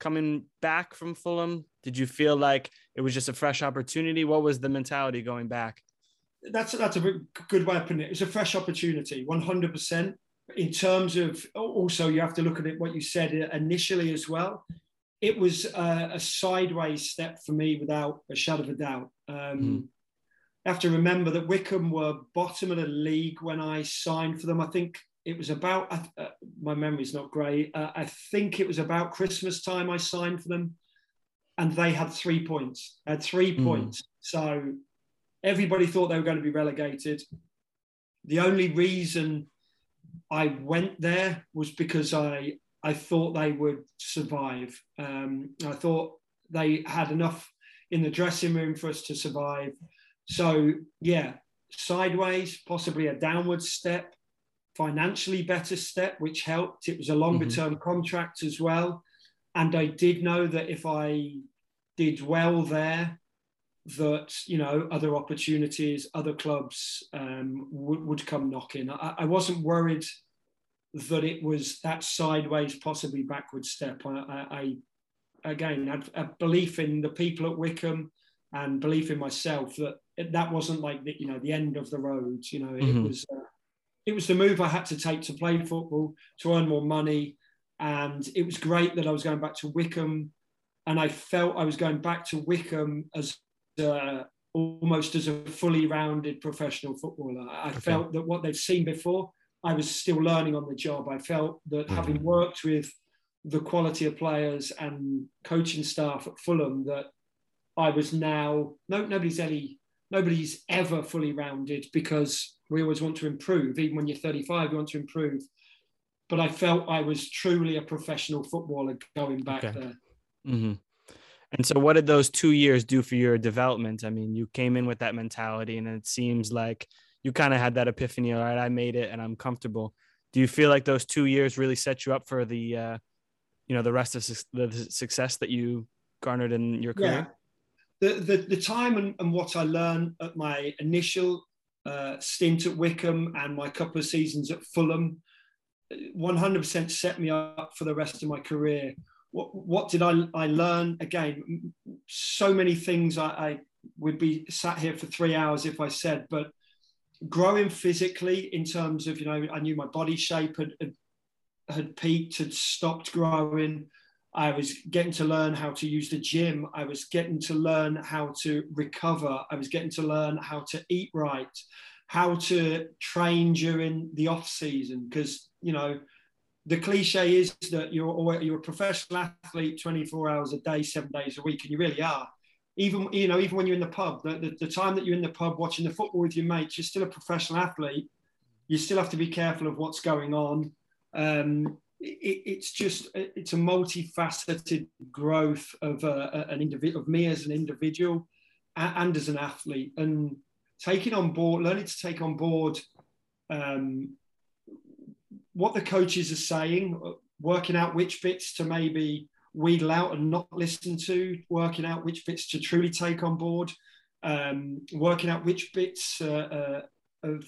coming back from Fulham? Did you feel like it was just a fresh opportunity? What was the mentality going back?
That's that's a good way of putting it. It's a fresh opportunity, one hundred percent. In terms of also, you have to look at it what you said initially as well. It was a, a sideways step for me, without a shadow of a doubt. Um, mm. I have to remember that Wycombe were bottom of the league when I signed for them. I think it was about uh, my memory's not great. Uh, I think it was about Christmas time I signed for them, and they had three points. Had three mm. points. So everybody thought they were going to be relegated. The only reason I went there was because I I thought they would survive. Um, I thought they had enough in the dressing room for us to survive. So yeah, sideways, possibly a downward step financially better step, which helped. It was a longer mm-hmm. term contract as well. And I did know that if I did well there, that you know other opportunities, other clubs um, would, would come knocking. I, I, wasn't worried that it was that sideways, possibly backward step. I, I, I again had a belief in the people at Wycombe and belief in myself that that wasn't like the, you know the end of the road. You know, it mm-hmm. was. Uh, it was the move I had to take to play football, to earn more money. And it was great that I was going back to Wycombe, And I felt I was going back to Wycombe as uh, almost as a fully rounded professional footballer. I okay. felt that what they've seen before, I was still learning on the job. I felt that mm-hmm. having worked with the quality of players and coaching staff at Fulham, that I was now no nobody's any nobody's ever fully rounded because we always want to improve. Even when you're 35, you want to improve. But I felt I was truly a professional footballer going back okay. there.
Mm-hmm. And so, what did those two years do for your development? I mean, you came in with that mentality, and it seems like you kind of had that epiphany. All right, I made it, and I'm comfortable. Do you feel like those two years really set you up for the, uh, you know, the rest of the success that you garnered in your career? Yeah.
The, the, the time and, and what I learned at my initial uh, stint at Wycombe and my couple of seasons at Fulham 100% set me up for the rest of my career. What, what did I, I learn? Again, so many things I, I would be sat here for three hours if I said, but growing physically in terms of, you know, I knew my body shape had, had, had peaked, had stopped growing. I was getting to learn how to use the gym. I was getting to learn how to recover. I was getting to learn how to eat right, how to train during the off season. Because you know, the cliche is that you're you're a professional athlete 24 hours a day, seven days a week, and you really are. Even you know, even when you're in the pub, the, the, the time that you're in the pub watching the football with your mates, you're still a professional athlete. you still have to be careful of what's going on. Um, it, it's just it's a multifaceted growth of uh, an individual of me as an individual and as an athlete, and taking on board, learning to take on board um, what the coaches are saying, working out which bits to maybe wheedle out and not listen to, working out which bits to truly take on board, um, working out which bits uh, uh, of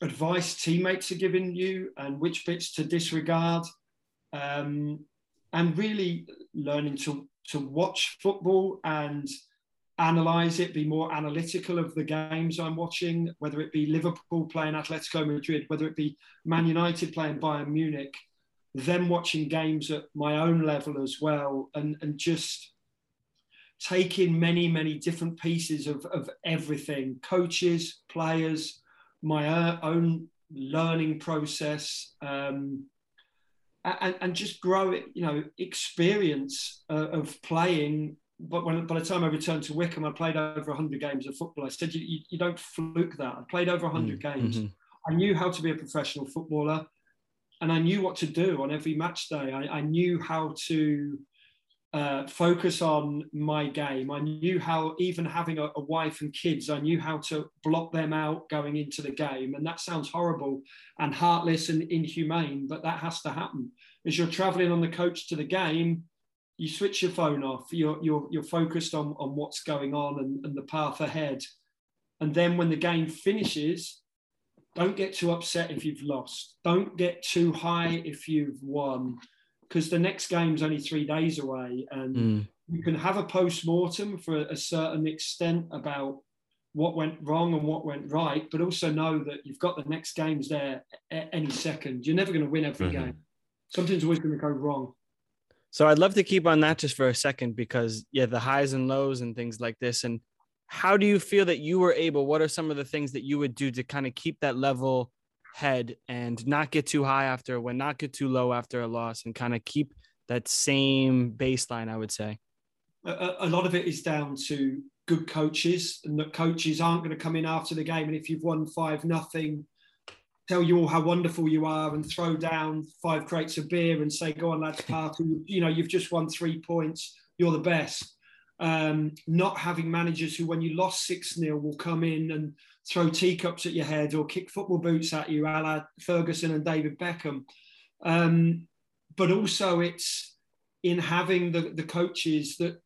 advice teammates are giving you and which bits to disregard, um, and really learning to to watch football and analyze it, be more analytical of the games I'm watching, whether it be Liverpool playing Atletico Madrid, whether it be Man United playing Bayern Munich, then watching games at my own level as well, and, and just taking many, many different pieces of, of everything coaches, players, my own learning process. Um, and, and just grow it, you know, experience uh, of playing but when, by the time I returned to Wycombe, I played over 100 games of football. I said, you, you, you don't fluke that. I played over 100 mm-hmm. games. I knew how to be a professional footballer and I knew what to do on every match day. I, I knew how to uh, focus on my game. I knew how, even having a, a, wife and kids, I knew how to block them out going into the game. And that sounds horrible and heartless and inhumane, but that has to happen. As you're traveling on the coach to the game, you switch your phone off you're you're, you're focused on on what's going on and, and the path ahead and then when the game finishes don't get too upset if you've lost don't get too high if you've won because the next game's only three days away and mm. you can have a post-mortem for a certain extent about what went wrong and what went right but also know that you've got the next games there at any second you're never going to win every mm-hmm. game something's always going to go wrong
so I'd love to keep on that just for a second because yeah, the highs and lows and things like this. And how do you feel that you were able? What are some of the things that you would do to kind of keep that level head and not get too high after a win, not get too low after a loss, and kind of keep that same baseline? I would say.
A, a lot of it is down to good coaches, and that coaches aren't going to come in after the game. And if you've won five nothing, tell you all how wonderful you are and throw down five crates of beer and say, go on, lads, *laughs* party. you know, you've just won three points. You're the best. Um, not having managers who, when you lost 6 0, will come in and throw teacups at your head or kick football boots at you, a la Ferguson and David Beckham. Um, but also, it's in having the, the coaches that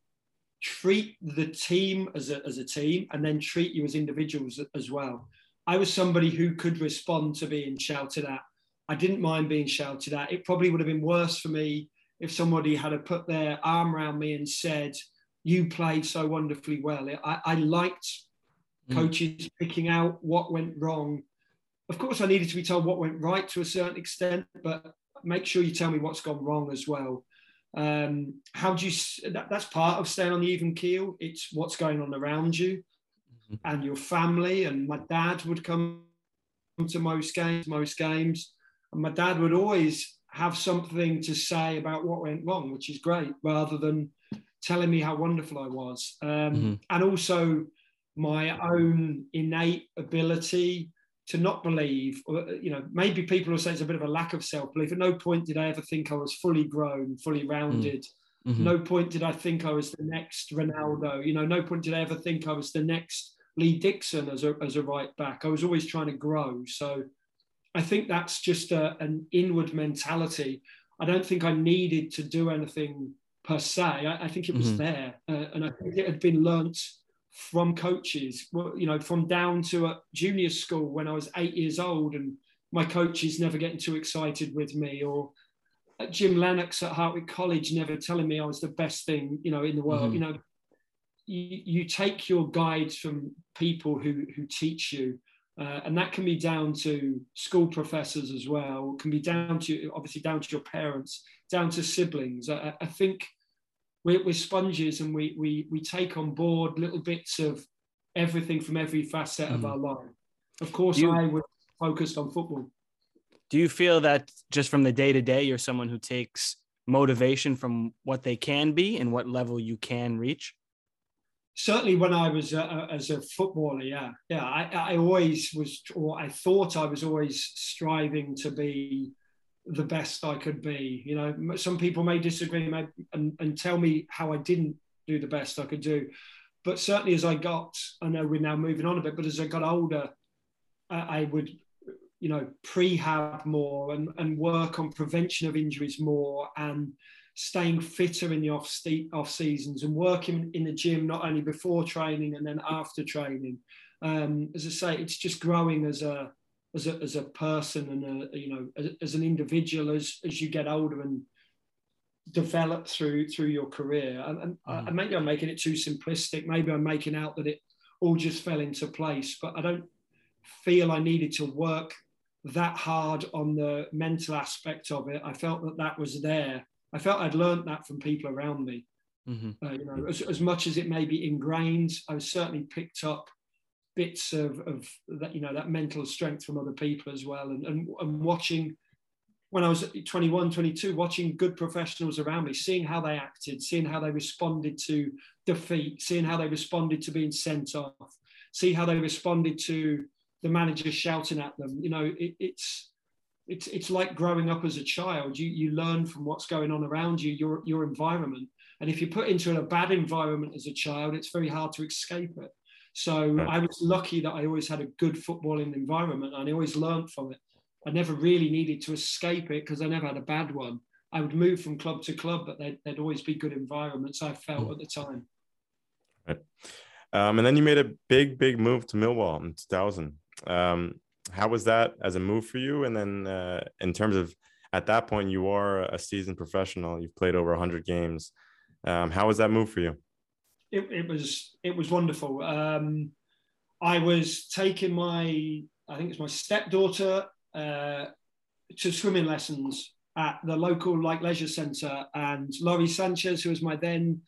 treat the team as a, as a team and then treat you as individuals as well. I was somebody who could respond to being shouted at. I didn't mind being shouted at. It probably would have been worse for me if somebody had put their arm around me and said, "You played so wonderfully well." I, I liked mm. coaches picking out what went wrong. Of course, I needed to be told what went right to a certain extent, but make sure you tell me what's gone wrong as well. Um, how do you? That, that's part of staying on the even keel. It's what's going on around you and your family. And my dad would come to most games, most games, and my dad would always have something to say about what went wrong, which is great, rather than telling me how wonderful I was. Um, mm-hmm. And also my own innate ability to not believe, or, you know, maybe people will say it's a bit of a lack of self belief. At no point did I ever think I was fully grown, fully rounded. Mm-hmm. No point did I think I was the next Ronaldo. You know, no point did I ever think I was the next Lee Dixon as a, as a right back. I was always trying to grow. So I think that's just a, an inward mentality. I don't think I needed to do anything per se. I, I think it was mm-hmm. there. Uh, and I think it had been learnt from coaches, you know, from down to a junior school when I was eight years old and my coaches never getting too excited with me or Jim Lennox at Hartwick College never telling me I was the best thing, you know, in the world. Mm-hmm. You know, you, you take your guides from people who, who teach you, uh, and that can be down to school professors as well. It can be down to obviously down to your parents, down to siblings. I, I think we're, we're, sponges, and we, we we take on board little bits of everything from every facet mm-hmm. of our life. Of course, you, I was focused on football.
Do you feel that just from the day to day, you're someone who takes motivation from what they can be and what level you can reach?
certainly when I was a, as a footballer, yeah, yeah, I, I always was, or I thought I was always striving to be the best I could be. You know, some people may disagree and, and tell me how I didn't do the best I could do, but certainly as I got, I know we're now moving on a bit, but as I got older, I, I would, you know, prehab more and, and work on prevention of injuries more and staying fitter in the off, off seasons and working in the gym not only before training and then after training. Um, as I say, it's just growing as a as a, as a person and a, you know as, as, an individual as as you get older and develop through through your career. And, and mm. I, maybe I'm making it too simplistic. Maybe I'm making out that it all just fell into place, but I don't feel I needed to work that hard on the mental aspect of it. I felt that that was there I felt I'd learned that from people around me. Mm-hmm. Uh, you know, as, as much as it may be ingrained, I was certainly picked up bits of, of that, you know, that mental strength from other people as well. And, and, and watching, when I was 21, 22, watching good professionals around me, seeing how they acted, seeing how they responded to defeat, seeing how they responded to being sent off, see how they responded to the manager shouting at them. You know, it, it's it's it's like growing up as a child. You you learn from what's going on around you, your your environment. And if you're put into a bad environment as a child, it's very hard to escape it. So right. I was lucky that I always had a good footballing environment and I always learned from it. I never really needed to escape it because I never had a bad one. I would move from club to club, but they'd, they'd always be good environments. I felt mm. at the time.
Right. Um, and then you made a big, big move to Millwall in 2000. Um, how was that as a move for you? And then uh, in terms of at that point, you are a seasoned professional. You've played over 100 games. Um, how was that move for you?
It, it was it was wonderful. Um, I was taking my I think it's my stepdaughter uh, to swimming lessons at the local like leisure centre, and Lawrie Sanchez, who was my then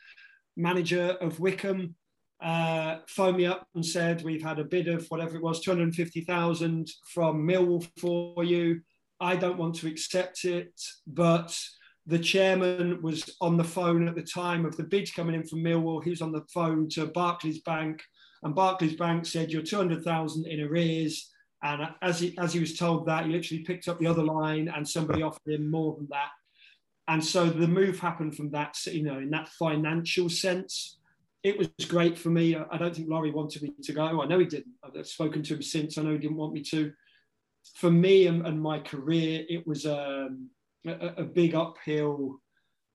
manager of Wycombe, uh, phoned me up and said, We've had a bid of whatever it was, 250,000 from Millwall for you. I don't want to accept it, but the chairman was on the phone at the time of the bid coming in from Millwall. He was on the phone to Barclays Bank, and Barclays Bank said, You're 200,000 in arrears. And as he, as he was told that, he literally picked up the other line and somebody offered him more than that. And so the move happened from that, you know, in that financial sense it was great for me. I don't think Lawrie wanted me to go. I know he didn't. I've spoken to him since. I know he didn't want me to. For me and, and my career, it was um, a, a, big uphill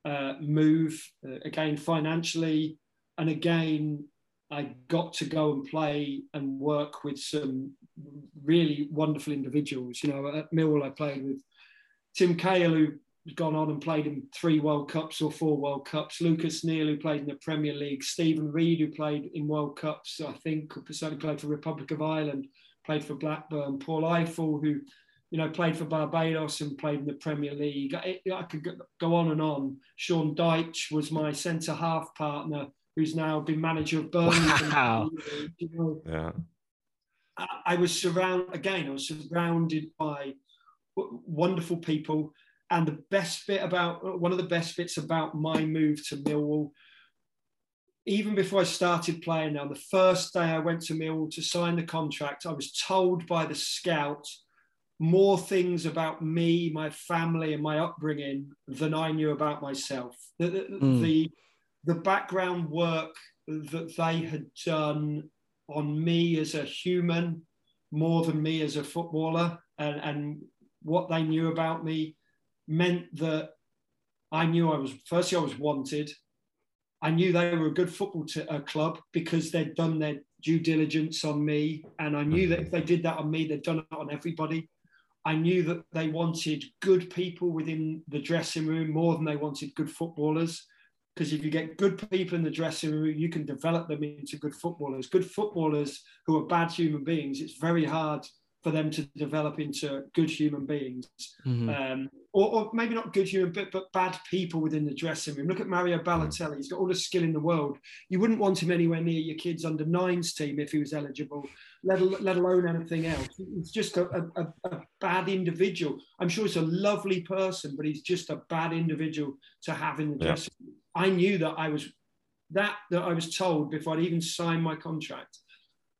uh, move. Uh, again, financially, and again, I got to go and play and work with some really wonderful individuals. You know, at Millwall, I played with Tim Cahill, who's gone on and played in three World Cups or four World Cups. Lucas Neill, who played in the Premier League. Steven Reid, who played in World Cups, I think, certainly played for Republic of Ireland, played for Blackburn. Paul Ifill, who, you know, played for Barbados and played in the Premier League. I, I could go on and on. Sean Dyche was my centre half partner, who's now been manager of Burnley. *laughs* Wow. You know, yeah. I, I was surrounded, again, I was surrounded by wonderful people and the best bit about one of the best bits about my move to Millwall, even before I started playing now, the first day I went to Millwall to sign the contract, I was told by the scout more things about me, my family, and my upbringing than I knew about myself. The, the, mm. the, the background work that they had done on me as a human more than me as a footballer and, and what they knew about me meant that I knew I was firstly I was wanted. I knew they were a good football t- uh, club because they'd done their due diligence on me, and I knew that if they did that on me, they'd done it on everybody. I knew that they wanted good people within the dressing room more than they wanted good footballers. Because if you get good people in the dressing room, you can develop them into good footballers. Good footballers who are bad human beings, it's very hard for them to develop into good human beings. Mm-hmm. Um, or, or, maybe not good human, but, but bad people within the dressing room. Look at Mario Balotelli. He's got all the skill in the world. You wouldn't want him anywhere near your kids' under nines team if he was eligible, let, let alone anything else. He's just a, a, a bad individual. I'm sure he's a lovely person, but he's just a bad individual to have in the dressing room. I knew that I was that that I was told before I'd even signed my contract,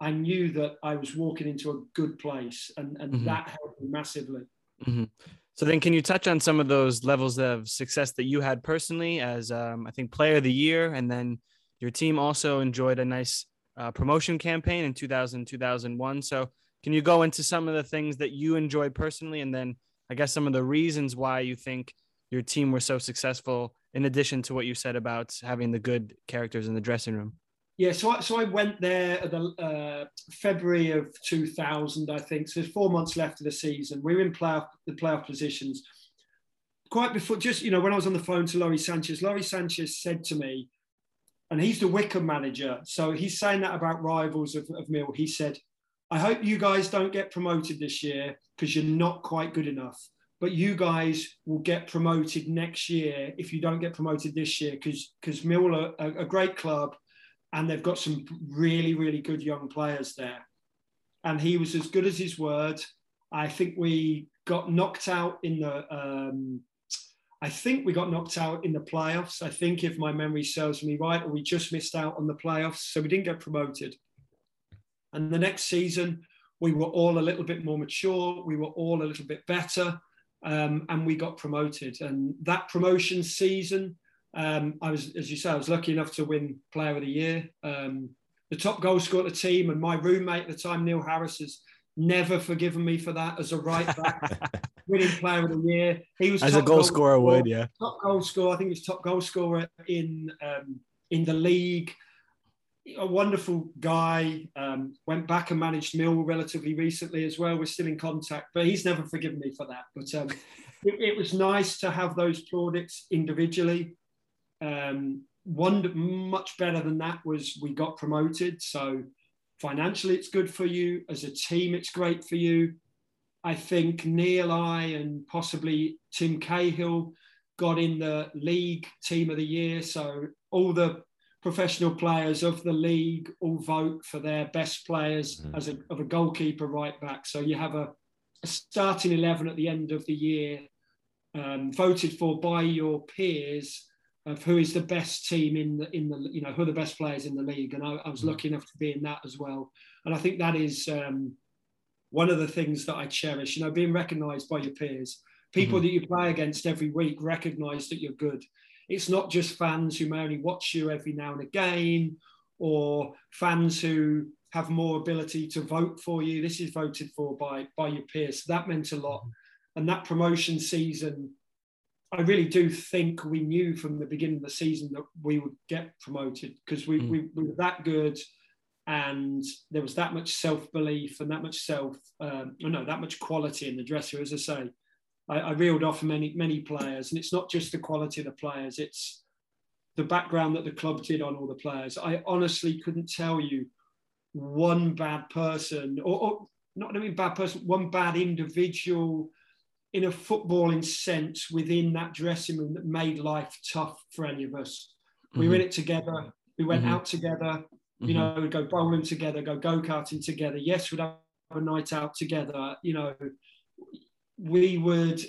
I knew that I was walking into a good place, and and
Mhm.
that helped me massively.
Mhm. So then, can you touch on some of those levels of success that you had personally as, um, I think, player of the year, and then your team also enjoyed a nice uh, promotion campaign in 2000, 2001. So can you go into some of the things that you enjoyed personally, and then I guess some of the reasons why you think your team were so successful, in addition to what you said about having the good characters in the dressing room?
Yeah, so I, so I went there at the uh, February of 2000, I think. So there's four months left of the season. We were in playoff the playoff positions. Quite before, just you know, when I was on the phone to Lawrie Sanchez, Lawrie Sanchez said to me, and he's the Wycombe manager, so he's saying that about rivals of, of Mill. He said, "I hope you guys don't get promoted this year because you're not quite good enough." But you guys will get promoted next year if you don't get promoted this year, because because Mill are a, a great club and they've got some really, really good young players there. And he was as good as his word. I think we got knocked out in the. Um, I think we got knocked out in the playoffs. I think, if my memory serves me right, or we just missed out on the playoffs, so we didn't get promoted. And the next season, we were all a little bit more mature. We were all a little bit better, um, and we got promoted. And that promotion season, um, I was, as you say, I was lucky enough to win Player of the Year. Um, the top goal scorer of the team, and my roommate at the time, Neil Harris, has never forgiven me for that as a right back, *laughs* winning Player of the Year. He was
As a
top
goal scorer would, yeah.
top goal scorer. I think he's top goal scorer in um, in the league. A wonderful guy. Um, went back and managed Mill relatively recently as well. We're still in contact, but he's never forgiven me for that. But um, *laughs* it, it was nice to have those plaudits individually. Um, one much better than that was we got promoted. So financially, it's good for you. As a team, it's great for you. I think Neil I and possibly Tim Cahill got in the league team of the year. So all the professional players of the league all vote for their best players
Mhm.
as a, of a goalkeeper right back. So you have a, a starting 11 at the end of the year um, voted for by your peers of who is the best team in the in the you know who are the best players in the league. And I, I was
Mhm.
lucky enough to be in that as well. And I think that is um, one of the things that I cherish. You know being recognized by your peers people that you play against every week recognize that you're good. It's not just fans who may only watch you every now and again or fans who have more ability to vote for you. This is voted for by by your peers. So that meant a lot. And that promotion season I really do think we knew from the beginning of the season that we would get promoted because we,
Mm.
we, we were that good and there was that much self belief and that much self, um, no, that much quality in the dresser. As I say, I, I reeled off many, many players, and it's not just the quality of the players, it's the background that the club did on all the players. I honestly couldn't tell you one bad person, or, or not I mean bad person, one bad individual in a footballing sense within that dressing room that made life tough for any of us. We were in it together. We went
Mhm.
out together. You
Mhm.
know, we'd go bowling together, go go karting together. Yes, we'd have a night out together. You know, we would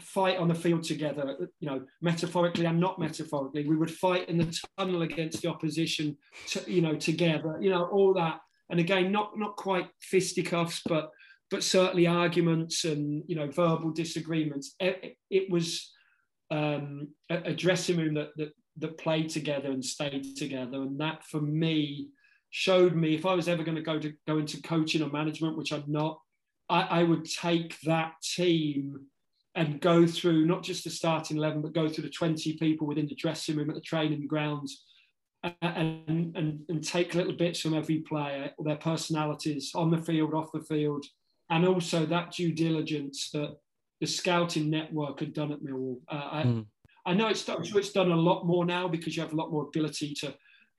fight on the field together. You know, metaphorically and not metaphorically, we would fight in the tunnel against the opposition. To, you know, together. You know, all that. And again, not not quite fisticuffs, but but certainly arguments and you know verbal disagreements. It, it was um, a, a dressing room that, that that played together and stayed together, and that for me showed me if I was ever going to go to go into coaching or management, which I'm not, I, I would take that team and go through not just the starting eleven, but go through the 20 people within the dressing room at the training grounds. And, and, and take little bits from every player, their personalities on the field, off the field, and also that due diligence that the scouting network had done at Millwall. Uh, I,
Mm.
I know it's I'm sure it's done a lot more now because you have a lot more ability to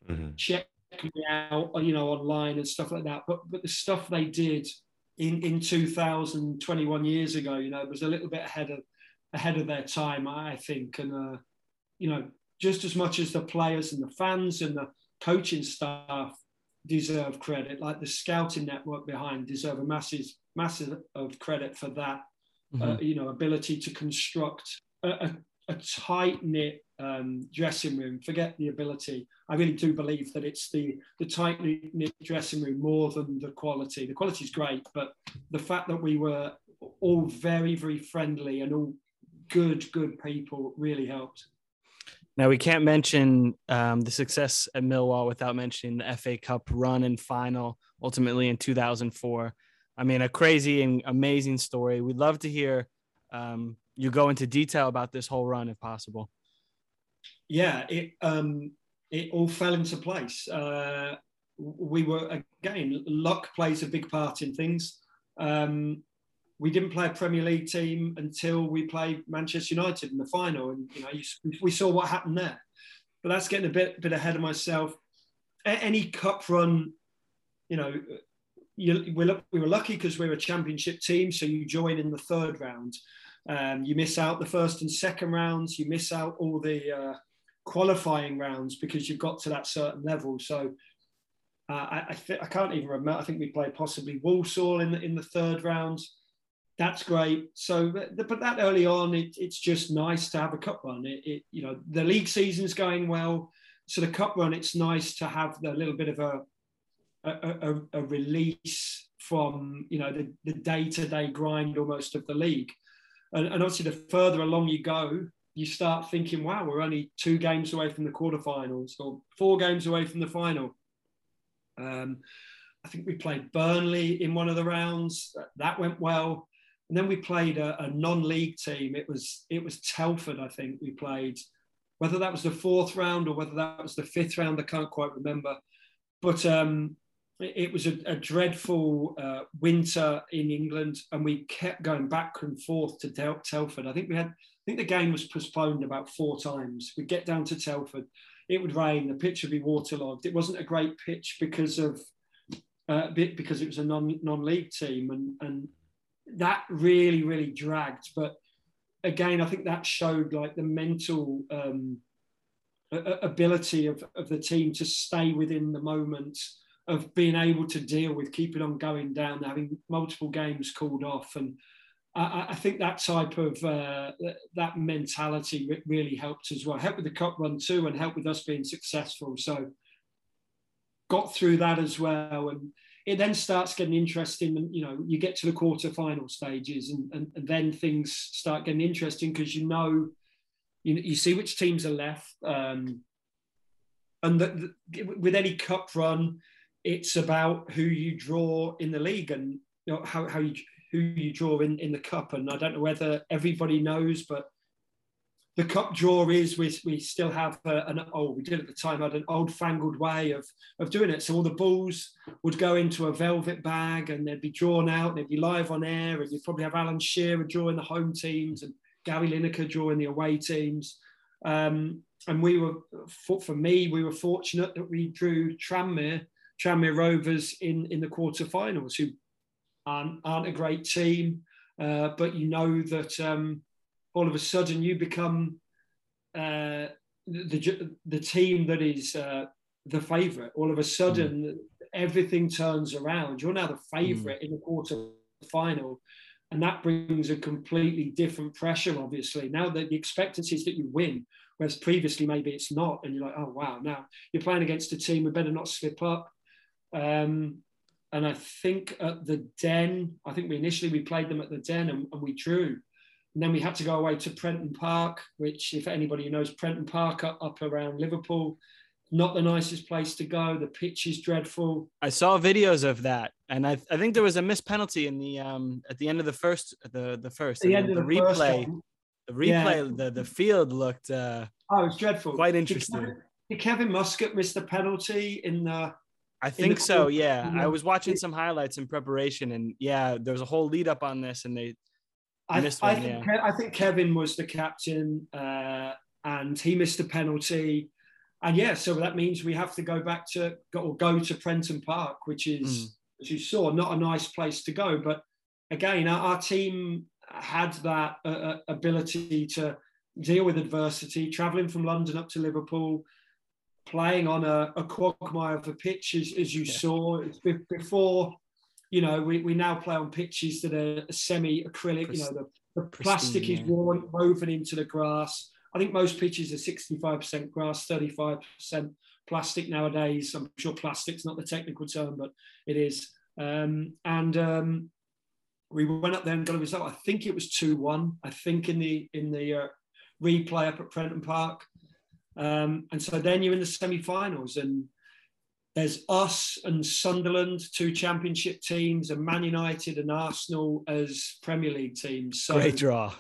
Mhm.
check me out, you know, online and stuff like that. But but the stuff they did in in 2000, 21 years ago, you know, was a little bit ahead of ahead of their time, I think. And uh, you know, just as much as the players and the fans and the coaching staff deserve credit, like the scouting network behind deserve a massive massive of credit for that.
Mhm.
Uh, you know, ability to construct a, a, a tight knit um, dressing room. Forget the ability. I really do believe that it's the the tight knit dressing room more than the quality. The quality is great, but the fact that we were all very very friendly and all good good people really helped.
Now we can't mention um, the success at Millwall without mentioning the FA Cup run and final, ultimately in 2004. I mean, a crazy and amazing story. We'd love to hear um, you go into detail about this whole run, if possible.
Yeah, it um, it all fell into place. Uh, we were again, luck plays a big part in things. Um, we didn't play a Premier League team until we played Manchester United in the final, and you know we saw what happened there. But that's getting a bit bit ahead of myself. Any cup run, you know, you, we're, we were lucky because we are a championship team, so you join in the third round. Um, you miss out the first and second rounds. You miss out all the uh, qualifying rounds because you've got to that certain level. So uh, I, I, th- I, can't even remember. I think we played possibly Walsall in the, in the third round that's great. So, but that early on, it, it's just nice to have a cup run. It, it, you know, the league season's going well, so the cup run, it's nice to have a little bit of a a, a, a release from you know the, day-to-day grind almost of the league. And, and obviously, the further along you go, you start thinking, wow, we're only two games away from the quarterfinals or four games away from the final. Um, I think we played Burnley in one of the rounds. That went well. And then we played a, a non-league team. It was it was Telford, I think we played. Whether that was the fourth round or whether that was the fifth round, I can't quite remember. But um, it, was a, a dreadful uh, winter in England, and we kept going back and forth to Del- Telford. I think we had, I think the game was postponed about four times. We'd get down to Telford, it would rain, the pitch would be waterlogged. It wasn't a great pitch because of uh, because it was a non non league team, and and that really, really dragged. But again, I think that showed like the mental um, ability of, of the team to stay within the moment of being able to deal with keeping on going down, having multiple games called off. And I, I think that type of uh, that mentality really helped as well. Helped with the cup run too, and helped with us being successful. So got through that as well. And it then starts getting interesting and you know you get to the quarter final stages and, and, and then things start getting interesting because you know you, you see which teams are left um, and the, the, with any cup run it's about who you draw in the league and you know, how, how you who you draw in, in the cup. And i don't know whether everybody knows but the cup draw is we, we still have a, an oh we did at the time had an old fangled way of of doing it. So all the balls would go into a velvet bag and they'd be drawn out and they'd be live on air. And you'd probably have alan shearer drawing the home teams and gary lineker drawing the away teams. Um, and we were for, for me we were fortunate that we drew tranmere tranmere rovers in in the quarterfinals who aren't, aren't a great team uh, but you know that um, all of a sudden you become uh, the the team that is uh, the favourite. All of a sudden, mm. everything turns around. You're now the favourite mm. in the quarter final, and that brings a completely different pressure. Obviously, now that the expectancy is that you win, whereas previously maybe it's not, and you're like, oh wow, now you're playing against a team. We better not slip up. Um, and I think at the Den, I think we initially we played them at the Den and, and we drew. And then we had to go away to Prenton Park, which, if anybody knows Prenton Park up, up around Liverpool, not the nicest place to go. The pitch is dreadful.
I saw videos of that, and I, I think there was a missed penalty in the um at the end of the first the the first
the, end of
the,
the
replay.
First
the replay, yeah. the the field looked uh
oh, it's dreadful.
Quite interesting.
Did Kevin, did Kevin Muscat miss the penalty in the?
I think so. Yeah, I was watching some highlights in preparation, and yeah, there was a whole lead up on this, and they
I, one, I, think, yeah. I think Kevin was the captain uh, and he missed a penalty. And yeah, so that means we have to go back to go, or go to Prenton Park, which is, mm. as you saw, not a nice place to go. But again, our, our team had that uh, uh ability to deal with adversity, traveling from London up to Liverpool, playing on a, a quagmire of a pitch, as, as you yeah. saw. It's before you know, we, we now play on pitches that are semi acrylic, you know, the, the plastic is worn, woven into the grass. I think most pitches are 65% grass, 35% plastic nowadays. I'm sure plastic's not the technical term, but it is. Um, and um, we went up there and got a result. I think it was two one. I think in the in the uh, replay up at Prenton Park. Um, and so then you're in the semi-finals, and there's us and Sunderland, two championship teams, and Man United and Arsenal as Premier League teams.
So, great draw.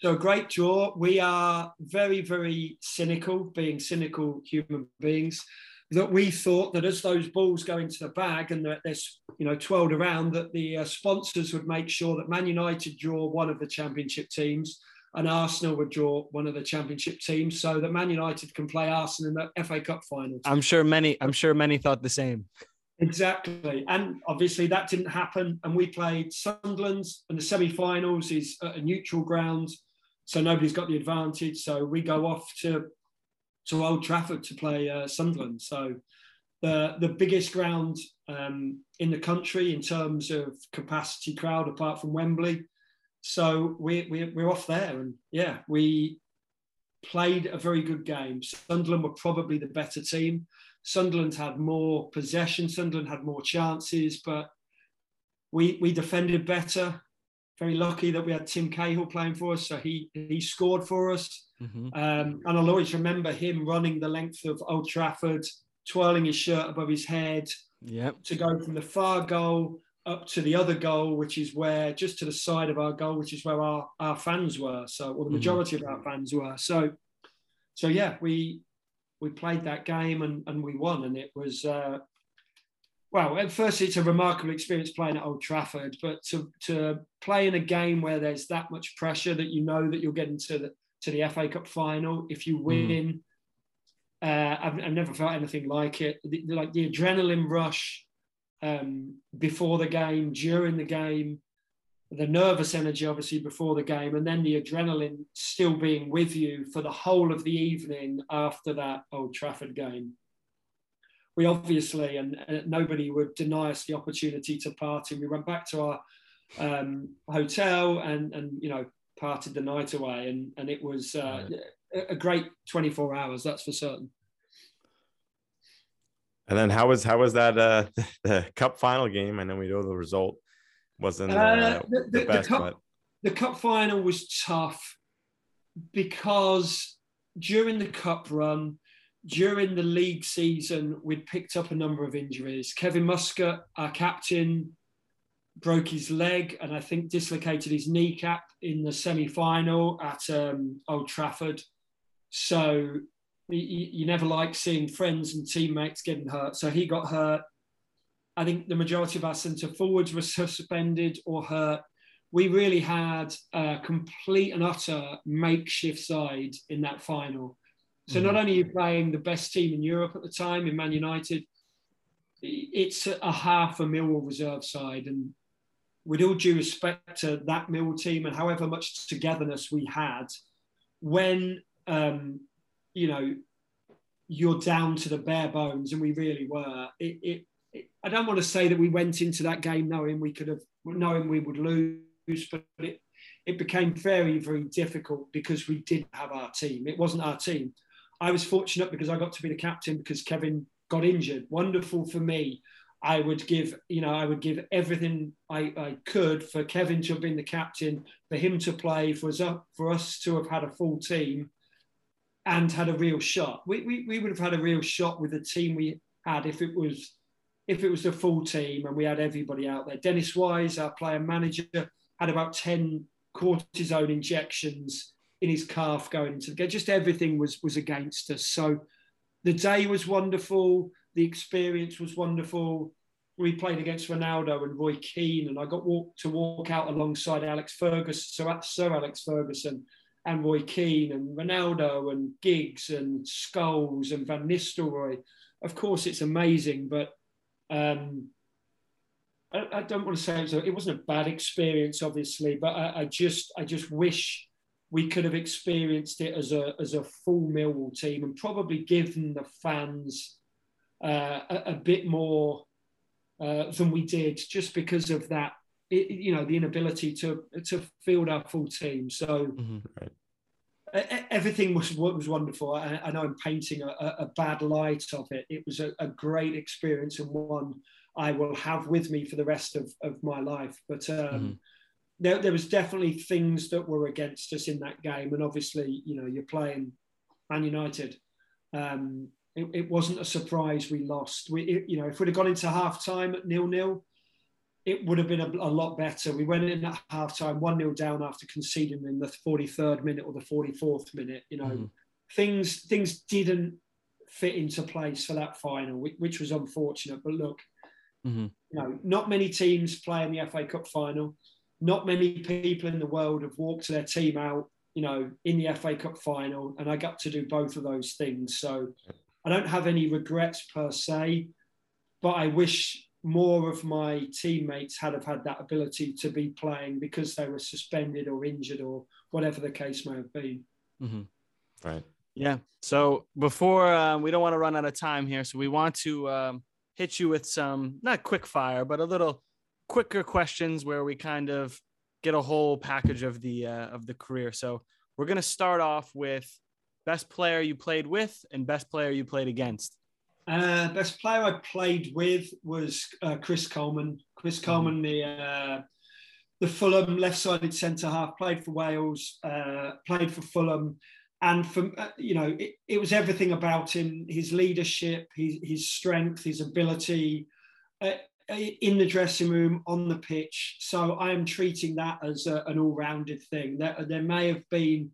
So great draw. We are very, very cynical, being cynical human beings that we thought that as those balls go into the bag and that they're you know twirled around, that the uh, sponsors would make sure that Man United draw one of the championship teams and Arsenal would draw one of the championship teams, so that Man United can play Arsenal in the FA Cup final.
I'm sure many. I'm sure many thought the same.
Exactly, and obviously that didn't happen. And we played Sunderland, and the semi-finals is at a neutral ground, so nobody's got the advantage. So we go off to to Old Trafford to play uh, Sunderland. So the the biggest ground um, in the country in terms of capacity crowd, apart from Wembley. So we, we we're off there, and yeah, we played a very good game. Sunderland were probably the better team. Sunderland had more possession. Sunderland had more chances, but we we defended better. Very lucky that we had Tim Cahill playing for us, so he he scored for us. Mm-hmm. Um, and I'll always remember him running the length of Old Trafford, twirling his shirt above his head
yep.
to go from the far goal up to the other goal, which is where just to the side of our goal, which is where our, our fans were. So, or the mm-hmm. majority mm-hmm. of our fans were. So, so yeah, we we played that game and, and we won, and it was uh, well. At first, it's a remarkable experience playing at Old Trafford, but to to play in a game where there's that much pressure that you know that you're getting to the to the FA Cup final. If you mm. win, mm. uh, I've, I've, never felt anything like it. The, like the adrenaline rush um, before the game, during the game, the nervous energy obviously before the game, and then the adrenaline still being with you for the whole of the evening after that Old Trafford game. We obviously, and, and nobody would deny us the opportunity to party. We went back to our um, hotel and, and you know parted the night away, and and it was uh, a great 24 hours. That's for certain.
And then how was how was that uh, *laughs* the cup final game? I know we know the result wasn't uh, uh, the, the, the, best,
the cup,
but
the cup final was tough because during the cup run, during the league season, we'd picked up a number of injuries. Kevin Muscat, our captain, broke his leg and I think dislocated his kneecap in the semi final at um, Old Trafford. So you, you never like seeing friends and teammates getting hurt. So he got hurt. I think the majority of our centre forwards were *laughs* suspended or hurt. We really had a complete and utter makeshift side in that final. So not mm. only are you playing the best team in Europe at the time in Man United, it's a half a Millwall reserve side. And with all due respect to that Millwall team and however much togetherness we had, when um, you know, you're down to the bare bones, and we really were. It, it, it, I don't want to say that we went into that game knowing we could have, knowing we would lose, but it, it became very, very difficult because we didn't have our team. It wasn't our team. I was fortunate because I got to be the captain because Kevin got injured. Wonderful for me. I would give, you know, I would give everything I, I could for Kevin to have been the captain, for him to play, for us, for us to have had a full team and had a real shot. We, we, we would have had a real shot with the team we had if it was if it was the full team and we had everybody out there. Dennis Wise, our player manager, had about 10 cortisone injections in his calf going into the game. Just everything was was against us. So the day was wonderful, the experience was wonderful. We played against Ronaldo and Roy Keane, and I got walk, to walk out alongside Alex Ferguson, so Sir Alex Ferguson, and Roy Keane and Ronaldo and Giggs and Scholes and Van Nistelrooy. Of course, it's amazing, but um, I, I, don't want to say it, was it wasn't a bad experience, obviously, but I, I, just I just wish we could have experienced it as a as a full Millwall team and probably given the fans uh, a, a, bit more uh, than we did, just because of that it, you know the inability to to field our full team. So, mm-hmm. right. everything was was wonderful. I, I know I'm painting a, a, bad light of it. It was a, a, great experience and one I will have with me for the rest of, of my life. But um, mm-hmm. there, there was definitely things that were against us in that game, and obviously, you know, you're playing Man United. Um, it, it, wasn't a surprise we lost. We, it, you know, if we'd have gone into half time at nil nil, it would have been a, a, lot better. We went in at half time, 1 0 down after conceding in the 43rd minute or the 44th minute. You know, mm-hmm. things things didn't fit into place for that final, which was unfortunate. But look, mm-hmm. you know, not many teams play in the FA Cup final. Not many people in the world have walked their team out, you know, in the FA Cup final. And I got to do both of those things. So I don't have any regrets per se, but I wish more of my teammates had have had that ability to be playing because they were suspended or injured or whatever the case may have been.
Mm-hmm. Right.
Yeah. So before uh, we don't want to run out of time here, so we want to um, hit you with some not quick fire, but a little quicker questions where we kind of get a whole package of the uh, of the career. So we're gonna start off with best player you played with and best player you played against.
Uh, best player I played with was uh, Chris Coleman. Chris mm-hmm. Coleman, the uh, the Fulham left-sided centre half, played for Wales, uh, played for Fulham, and from uh, you know it, it, was everything about him: his leadership, his his strength, his ability uh, in the dressing room, on the pitch. So I am treating that as a, an all-rounded thing. There, there may have been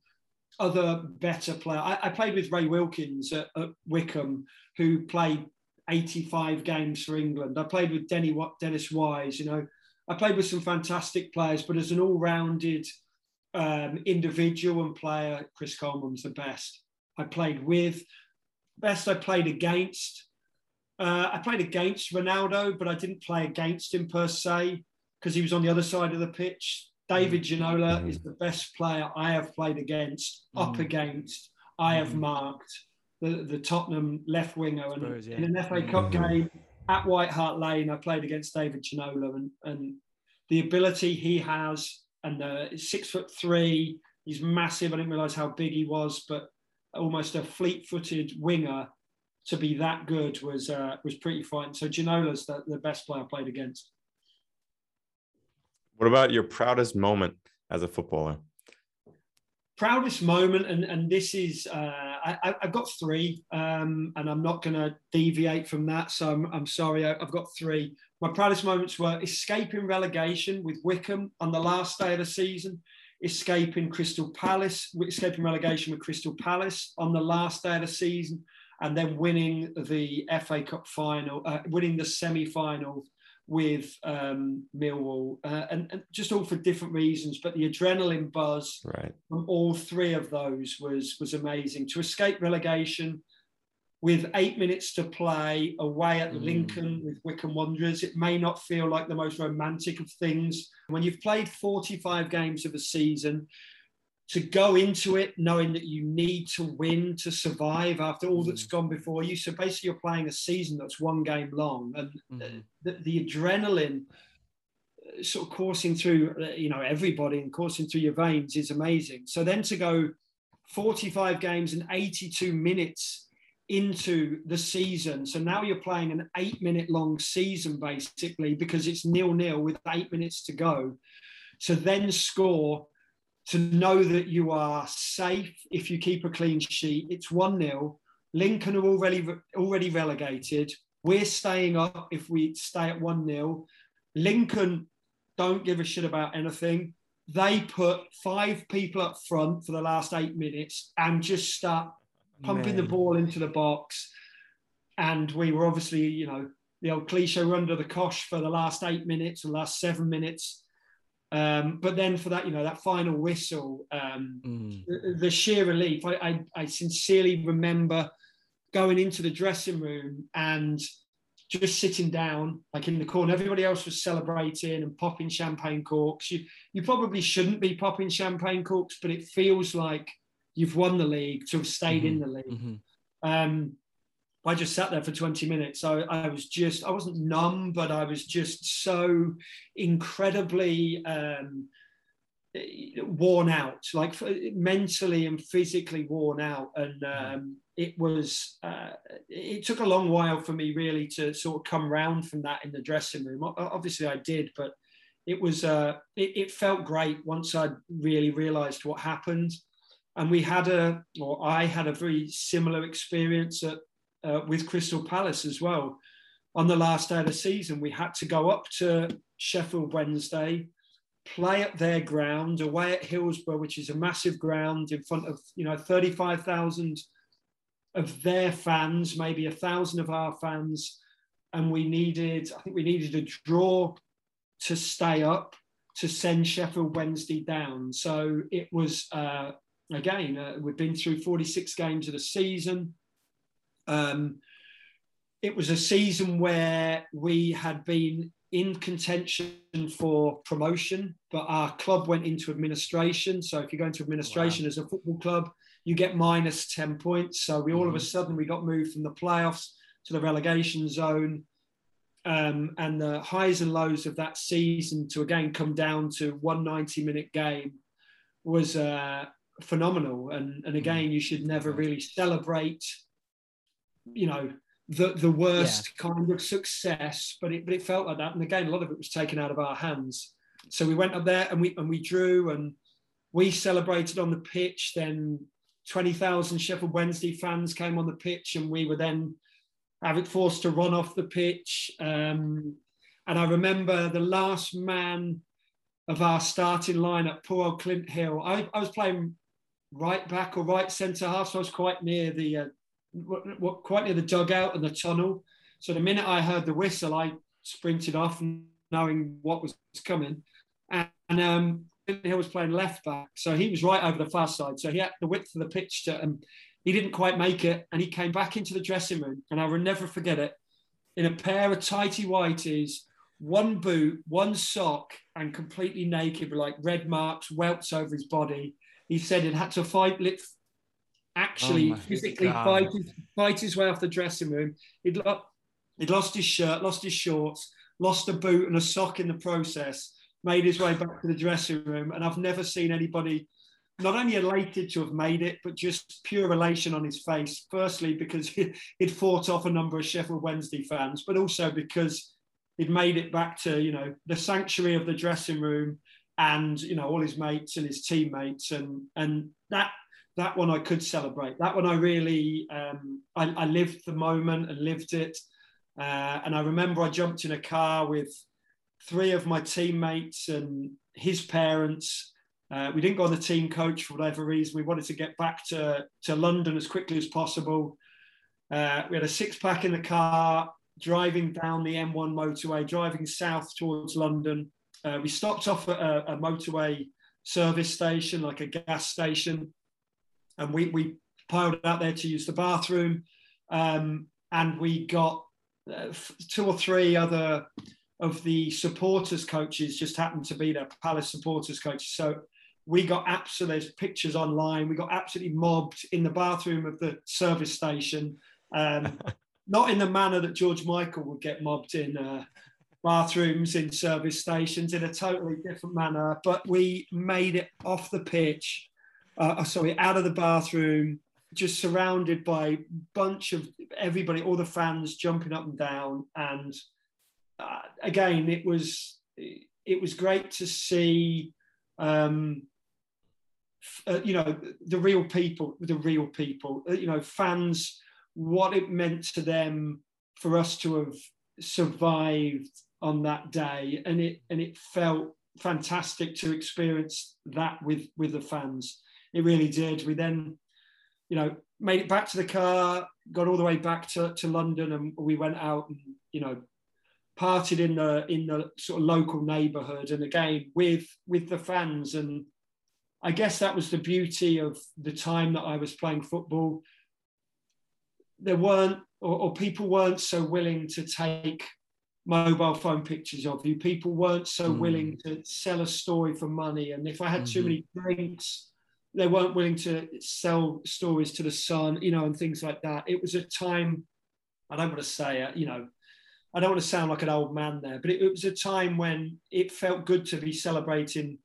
other better player. I, I played with Ray Wilkins at, at Wycombe who played 85 games for England. I played with Denny, Dennis Wise, you know, I played with some fantastic players, but as an all-rounded um, individual and player, Chris Coleman's the best. I played with, best I played against. Uh, I played against Ronaldo, but I didn't play against him per se because he was on the other side of the pitch. David mm. Ginola mm-hmm. is the best player I have played against, mm-hmm. up against, I have mm-hmm. marked the, the Tottenham left winger. And Spurs, yeah. in an FA Cup mm-hmm. game at White Hart Lane, I played against David Ginola, and, and the ability he has, and the six foot three, he's massive. I didn't realise how big he was, but almost a fleet-footed winger to be that good was uh, was pretty frightening. So Ginola's the, the best player I played against.
What about your proudest moment as a footballer?
proudest moment, and and this is uh, I, have got three, um, and I'm not going to deviate from that. So I'm, I'm sorry, I, have got three. My proudest moments were escaping relegation with Wycombe on the last day of the season, escaping Crystal Palace, escaping relegation with Crystal Palace on the last day of the season, and then winning the FA Cup final, uh, winning the semi final with um, Millwall, uh, and, and, just all for different reasons. But the adrenaline buzz
right.
from all three of those was was amazing. To escape relegation with eight minutes to play away at mm. Lincoln with Wycombe Wanderers, it may not feel like the most romantic of things. When you've played 45 games of a season, to go into it knowing that you need to win to survive after all that's gone before you. So basically, you're playing a season that's one game long, and mm. the, the, adrenaline uh, sort of coursing through, uh, you know, everybody and coursing through your veins is amazing. So then to go 45 games and 82 minutes into the season. So now you're playing an eight minute long season basically because it's nil nil with eight minutes to go. So then score to know that you are safe if you keep a clean sheet. It's 1 0. Lincoln are already, already relegated. We're staying up if we stay at 1 0. Lincoln don't give a shit about anything. They put five people up front for the last eight minutes and just start pumping Man. the ball into the box. And we were obviously, you know, the old cliche, we're under the cosh for the last eight minutes, the last seven minutes. Um, but then for that, you know, that final whistle, um, mm. the, the, sheer relief, I, I, I, sincerely remember going into the dressing room and just sitting down, like in the corner. Everybody else was celebrating and popping champagne corks. You, you probably shouldn't be popping champagne corks, but it feels like you've won the league to have stayed mm-hmm. in the league. Mm-hmm. Um, I just sat there for 20 minutes. So I was just, I wasn't numb, but I was just so incredibly um, worn out, like mentally and physically worn out, and um, it was. Uh, it took a long while for me really to sort of come round from that in the dressing room. Obviously, I did, but it was. Uh, it, it felt great once I really realised what happened, and we had a, or I had a very similar experience at, uh, with Crystal Palace as well. On the last day of the season, we had to go up to Sheffield Wednesday play at their ground away at Hillsborough, which is a massive ground in front of you know 35,000 of their fans, maybe a thousand of our fans, and we needed I think we needed a draw to stay up to send Sheffield Wednesday down. So it was uh, again uh, we've been through 46 games of the season. Um, it was a season where we had been in contention for promotion, but our club went into administration. So if you go into administration wow. as a football club, you get minus 10 points. So we all mm-hmm. of a mm-hmm. sudden we got moved from the playoffs to the relegation zone. Um, and the highs and lows of that season to again come down to one 90 minute game was uh, phenomenal. And, and again, you should never really celebrate, you know, the the worst yeah. kind of success, but it but it felt like that. And again, a lot of it was taken out of our hands. So we went up there and we and we drew and we celebrated on the pitch. Then twenty thousand Sheffield Wednesday fans came on the pitch, and we were then having forced to run off the pitch. Um, and I remember the last man of our starting line lineup, poor old Clint Hill. I, I was playing right back or right centre half, so I was quite near the uh, quite near the dugout and the tunnel. So the minute I heard the whistle, I sprinted off, knowing what was coming. And, and um, he was playing left back, so he was right over the far side. So he had the width of the pitch to, and he didn't quite make it. And he came back into the dressing room, and I will never forget it. In a pair of tighty whities, one boot, one sock, and completely naked with like red marks, welts over his body. He said he had to fight, actually oh physically fight his, fight his way off the dressing room. He'd, lo- he'd lost his shirt, lost his shorts, lost a boot and a sock in the process, made his way back to the dressing room. And I've never seen anybody not only elated to have made it, but just pure elation on his face. Firstly, because *laughs* he'd fought off a number of Sheffield Wednesday fans, but also because he'd made it back to, you know, the sanctuary of the dressing room and, you know, all his mates and his teammates. And, and that that one I could celebrate. That one I really, um, I, I, lived the moment and lived it. Uh, and I remember I jumped in a car with three of my teammates and his parents. Uh, we didn't go on the team coach for whatever reason. We wanted to get back to, to London as quickly as possible. Uh, we had a six pack in the car, driving down the M1 motorway, driving south towards London. Uh, we stopped off at a, a motorway service station, like a gas station and we, we piled out there to use the bathroom. Um, and we got uh, two or three other of the supporters coaches just happened to be there, Palace supporters coaches. So we got absolutely there's pictures online. We got absolutely mobbed in the bathroom of the service station. Um, *laughs* not in the manner that George Michael would get mobbed in uh, bathrooms in service stations, in a totally different manner. But we made it off the pitch uh, uh, sorry, out of the bathroom, just surrounded by bunch of everybody, all the fans jumping up and down. And uh, again, it was it was great to see, um, uh, you know, the real people, the real people, uh, you know, fans, what it meant to them for us to have survived on that day, and it and it felt fantastic to experience that with with the fans. It really did. We then, you know, made it back to the car, got all the way back to, to London, and we went out and you know partied in the in the sort of local neighbourhood, and again with with the fans. And I guess that was the beauty of the time that I was playing football. There weren't, or, or people weren't so willing to take mobile phone pictures of you. People weren't so mm. willing to sell a story for money. And if I had mm-hmm. too many drinks, they weren't willing to sell stories to the sun, you know, and things like that. It was a time, I don't want to say you know, I don't want to sound like an old man there, but it, it was a time when it felt good to be celebrating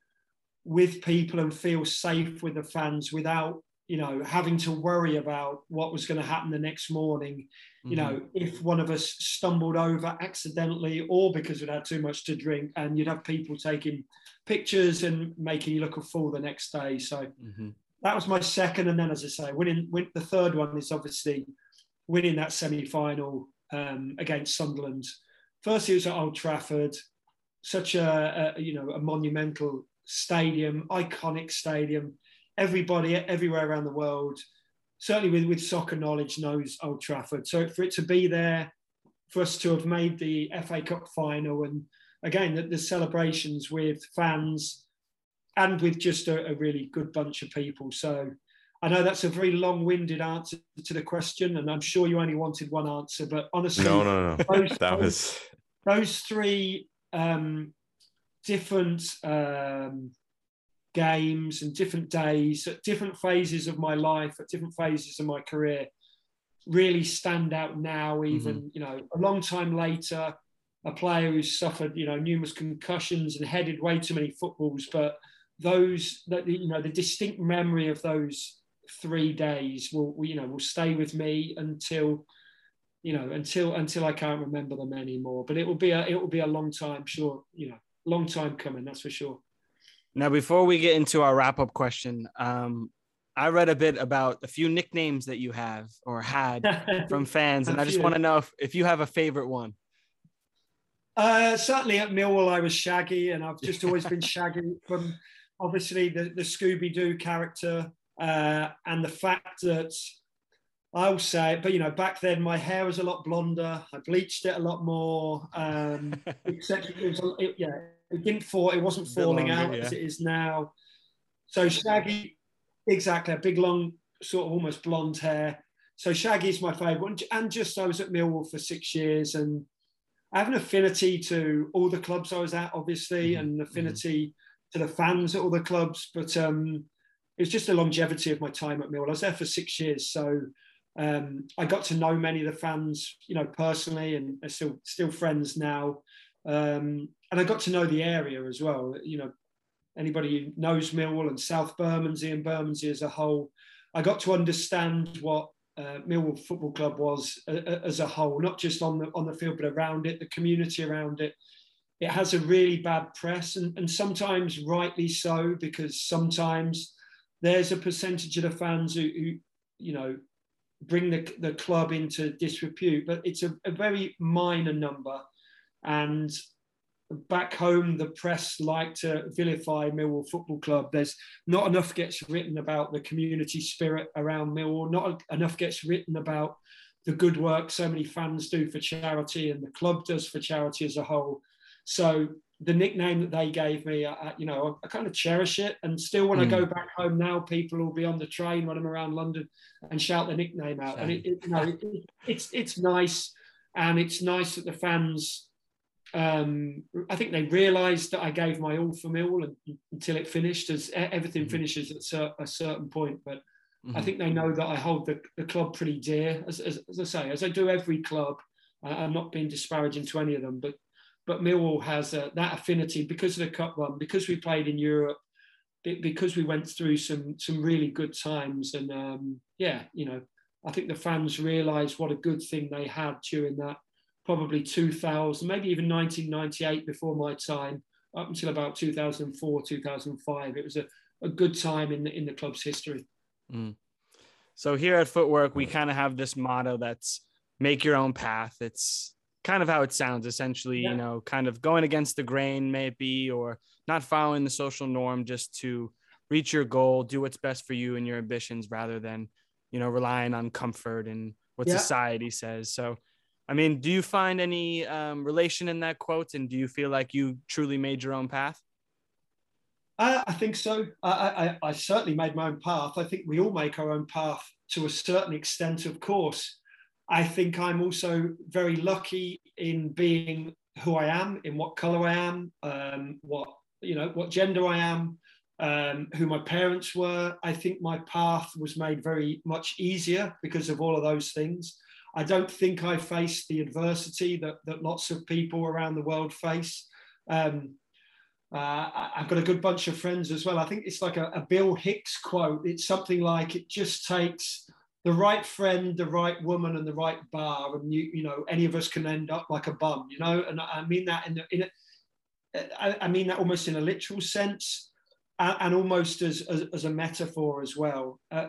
with people and feel safe with the fans without you know having to worry about what was going to happen the next morning you know
Mm-hmm.
if one of us stumbled over accidentally or because we'd had too much to drink and you'd have people taking pictures and making you look a fool the next day. So
Mhm.
that was my second. And then as i say winning win, the third one is obviously winning that semi-final um, against sunderland. First it was at old trafford. Such a, a you know a monumental stadium iconic stadium everybody everywhere around the world certainly with, with soccer knowledge knows old trafford so for it to be there for us to have made the fa cup final and again the, the celebrations with fans and with just a, a really good bunch of people so I know that's a very long-winded answer to the question, and I'm sure you only wanted one answer. But honestly,
No, no, no. *laughs*
those,
That
those-
was
those three um, different um, games and different days at different phases of my life, at different phases of my career, really stand out now. Mm-hmm. Even you know, a long time later, a player who's suffered you know numerous concussions and headed way too many footballs, but those that you know the distinct memory of those three days will will, you know will stay with me until you know until until I can't remember them anymore. But it will be a it will be a long time, sure. You know, long time coming. That's for sure.
Now, before we get into our wrap up question, um, I read a bit about a few nicknames that you have or had *laughs* from fans, and I just want to know if, if you have a favorite one.
Uh, certainly at Millwall, I was Shaggy, and I've just always been *laughs* Shaggy from obviously the, the Scooby Doo character uh, and the fact that I'll say, but you know, back then my hair was a lot blonder. I bleached it a lot more. Um, *laughs* it was, it, yeah, it didn't fall. It wasn't falling
longer,
out as it is now. So Shaggy, exactly, a big long sort of almost blonde hair. So Shaggy's my favourite, and just I was at Millwall for six years, and I have an affinity to all the clubs I was at, obviously,
Mhm,
and an affinity to the fans at all the clubs. But um, it was just the longevity of my time at Millwall. I was there for six years, so um, I got to know many of the fans, you know, personally, and are still still friends now. Um, and I got to know the area as well. You know, anybody who knows Millwall and South Bermondsey and Bermondsey as a whole, I got to understand what uh, Millwall Football Club was uh, uh, as a whole, not just on the on the field, but around it, the community around it. It has a really bad press, and, and sometimes rightly so, because sometimes there's a percentage of the fans who, who you know, bring the, the club into disrepute, but it's a, a very minor number. And back home, the press like to vilify Millwall Football Club. There's not enough gets written about the community spirit around Millwall. Not enough gets written about the good work so many fans do for charity and the club does for charity as a whole. So the nickname that they gave me, I, you know, I, kind of cherish it. And still, when I
Mm.
go back home now, people will be on the train when I'm around London and shout the nickname out. And it, it, you know, it- it's it's nice, and it's nice that the fans. Um, I think they realised that I gave my all for Millwall and, until it finished, as everything
Mhm.
finishes at cer- a certain point. But I
Mhm.
think they know that I hold the, the club pretty dear, as, as, as I say, as I do every club. Uh, I'm not being disparaging to any of them, but but Millwall has uh, that affinity because of the cup run, because we played in Europe, because we went through some some really good times, and um, yeah, you know, I think the fans realised what a good thing they had during that probably 2000, maybe even 1998 before my time, up until about 2004, 2005. It was a, a good time in the, in the club's history. Mm.
So here at Footwork, we kind of have this motto that's make your own path. It's kind of how it sounds essentially,
Yeah.
you know, kind of going against the grain, maybe, or not following the social norm just to reach your goal, do what's best for you and your ambitions rather than, you know, relying on comfort and what
Yeah.
society says. So, I mean, do you find any um, relation in that quote? And do you feel like you truly made your own path?
I, I think so. I, I, I certainly made my own path. I think we all make our own path to a certain extent, of course. I think I'm also very lucky in being who I am, in what color I am, um, what you know, what gender I am, um, who my parents were. I think my path was made very much easier because of all of those things. I don't think I faced the adversity that, that lots of people around the world face. Um, uh, I've got a good bunch of friends as well. I think it's like a, a, Bill Hicks quote. It's something like it just takes the right friend, the right woman, and the right bar, and you you know any of us can end up like a bum, you know. And I mean that in, the, in mean that almost in a literal sense, and, and almost as, as, as a metaphor as well. Uh,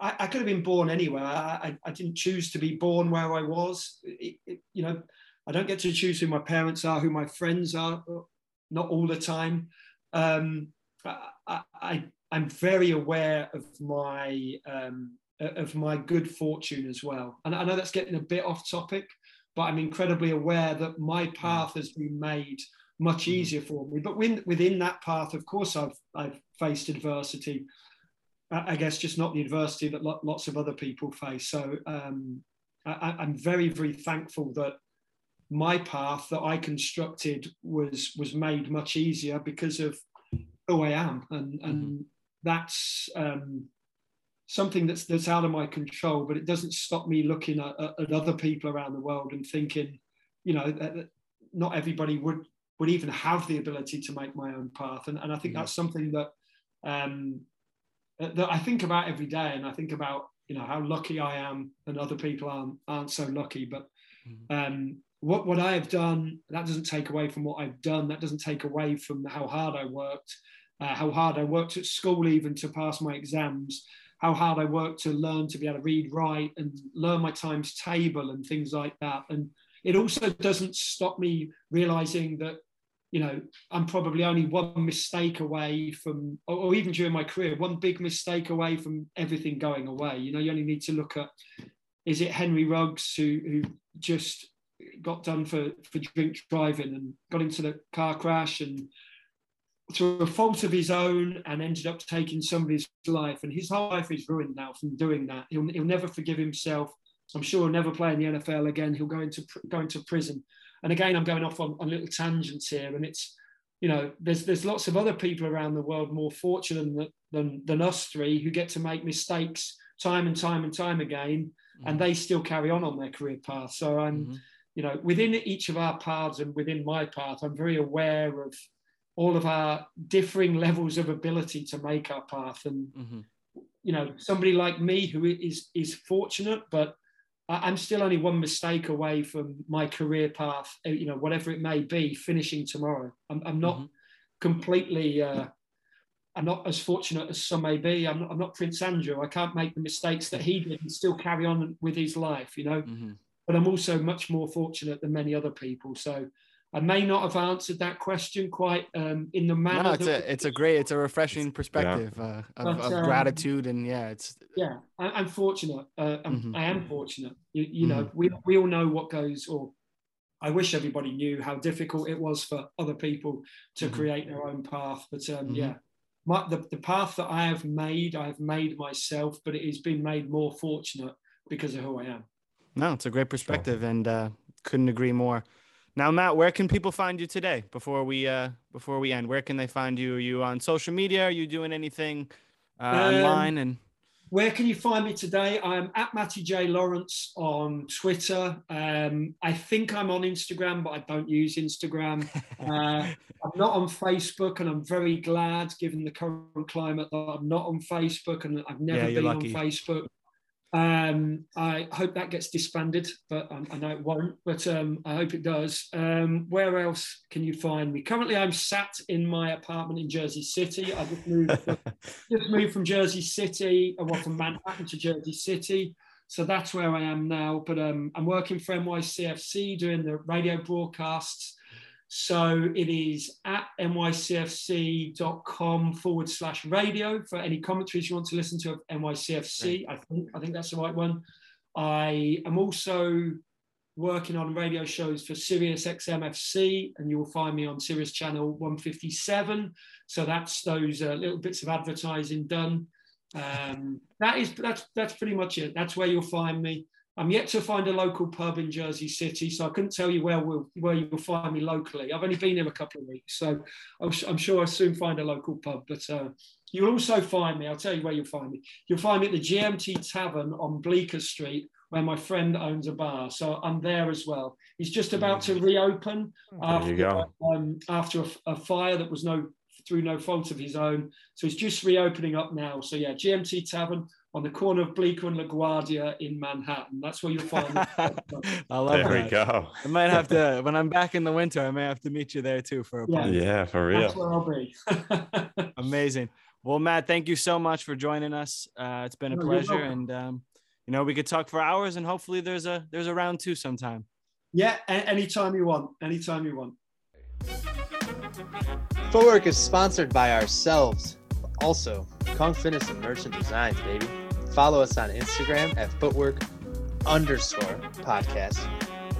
I, I, could have been born anywhere. I, I, didn't choose to be born where I was. It, it, you know, I don't get to choose who my parents are, who my friends are not all the time. Um, I, I, am very aware of my um, of my good fortune as well, and I know that's getting a bit off topic, but I'm incredibly aware that my path has been made much mm-hmm. easier for me. But within, within that path, of course, I've I've faced adversity. I guess just not the adversity that lots of other people face. So um, I, I'm very, very thankful that my path that I constructed was was made much easier because of who I am, and and mm-hmm. that's um, something that's that's out of my control. But it doesn't stop me looking at, at other people around the world and thinking, you know, that not everybody would would even have the ability to make my own path, and and I think mm-hmm. that's something that um, that I think about every day, and I think about you know how lucky I am, and other people aren't aren't so lucky, but. Mm-hmm. Um, what what I have done that doesn't take away from what I've done. That doesn't take away from how hard I worked, uh, how hard I worked at school even to pass my exams, how hard I worked to learn to be able to read, write, and learn my times table and things like that. And it also doesn't stop me realizing that you know I'm probably only one mistake away from, or, even during my career, one big mistake away from everything going away. You know, you only need to look at is it Henry Ruggs who who just got done for, for drink driving and got into the car crash and through a fault of his own and ended up taking somebody's life. And his whole life is ruined now from doing that. He'll, he'll never forgive himself. I'm sure he'll never play in the NFL again. He'll go into go into prison. And again, I'm going off on, on little tangents here. And it's, you know, there's there's lots of other people around the world more fortunate than than, than us three who get to make mistakes time and time and time again, mm-hmm. and they still carry on on their career path. So I'm. Mm-hmm you know, within each of our paths and within my path, I'm very aware of all of our differing levels of ability to make our path. And mm-hmm. you know, somebody like me who is is fortunate, but I'm still only one mistake away from my career path. Uh, you know, whatever it may be, finishing tomorrow. I'm, I'm not mm-hmm. completely. Uh, I'm not as fortunate as some may be. I'm not, I'm not, Prince Andrew. I can't make the mistakes that he did and still carry on with his life. You know. Mm-hmm but I'm also much more fortunate than many other people. So I may not have answered that question quite um, in the manner.
No, it's a it's a great, it's a refreshing perspective yeah. uh, of, but, of um, gratitude, and yeah, it's
yeah. I, am fortunate. Uh, I'm, mm-hmm. I am fortunate. You, you mm-hmm. know, we we all know what goes, or I wish everybody knew how difficult it was for other people to mm-hmm. create their own path. But um, mm-hmm. yeah, my, the the path that I have made, I have made myself, but it has been made more fortunate because of who I am.
No, it's a great perspective, and uh, couldn't agree more. Now, Matt, where can people find you today? Before we uh, before we end, where can they find you? Are you on social media? Are you doing anything uh, um, online? And
where can you find me today? I'm at Matty J Lawrence on Twitter. Um, I think I'm on Instagram, but I don't use Instagram. *laughs* Uh, I'm not on Facebook, and I'm very glad, given the current climate, that I'm not on Facebook, and I've never yeah, been lucky. on Facebook. Um, I hope that gets disbanded, but um, I know it won't. But um, I hope it does. Um, where else can you find me? Currently, I'm sat in my apartment in Jersey City. I just moved, *laughs* just moved from Jersey City, or well, from Manhattan to Jersey City. So that's where I am now. But um, I'm working for NYCFC doing the radio broadcasts. So it is at nycfc.com forward slash radio for any commentaries you want to listen to of NYCFC. Right. I think I think that's the right one. I am also working on radio shows for Sirius XMFC, and you will find me on Sirius Channel 157. So that's those uh, little bits of advertising done. Um, that is that's that's pretty much it. That's where you'll find me. I'm yet to find a local pub in Jersey City, so I couldn't tell you where we'll, where you will find me locally. I've only been here a couple of weeks, so I'm sure I'll soon find a local pub. But uh, you'll also find me. I'll tell you where you'll find me. You'll find me at the GMT Tavern on Bleecker Street, where my friend owns a bar. So I'm there as well. He's just about to reopen after, um, after a, a fire that was no through no fault of his own. So he's just reopening up now. So yeah, GMT Tavern on the corner of Bleecker and LaGuardia in Manhattan. That's where you'll find it. *laughs*
I love it.
There
that.
we go.
I might have to when I'm back in the winter. I may have to meet you there too for a
Yeah.
pint.
Yeah, for
That's
real.
where I'll be. *laughs*
Amazing. Well, Matt, thank you so much for joining us. Uh, it's been a
No,
pleasure, and um, you know we could talk for hours, and hopefully there's a there's a round two sometime.
yeah, a- anytime you want. Anytime you want.
Footwork is sponsored by ourselves, but also Kong Fitness and Merchant Designs, baby. Follow us on Instagram at footwork underscore podcast.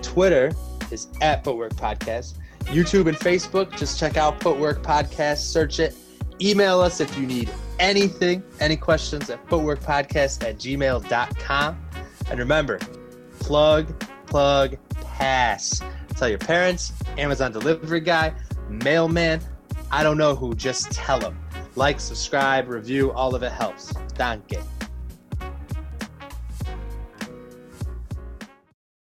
Twitter is at footwork podcast. YouTube and Facebook, just check out footwork podcast, search it. Email us if you need anything, any questions at footworkpodcast at gmail.com. And remember, plug, plug, pass. Tell your parents, Amazon delivery guy, mailman, I don't know who, just tell them. Like, subscribe, review, all of it helps. Danke.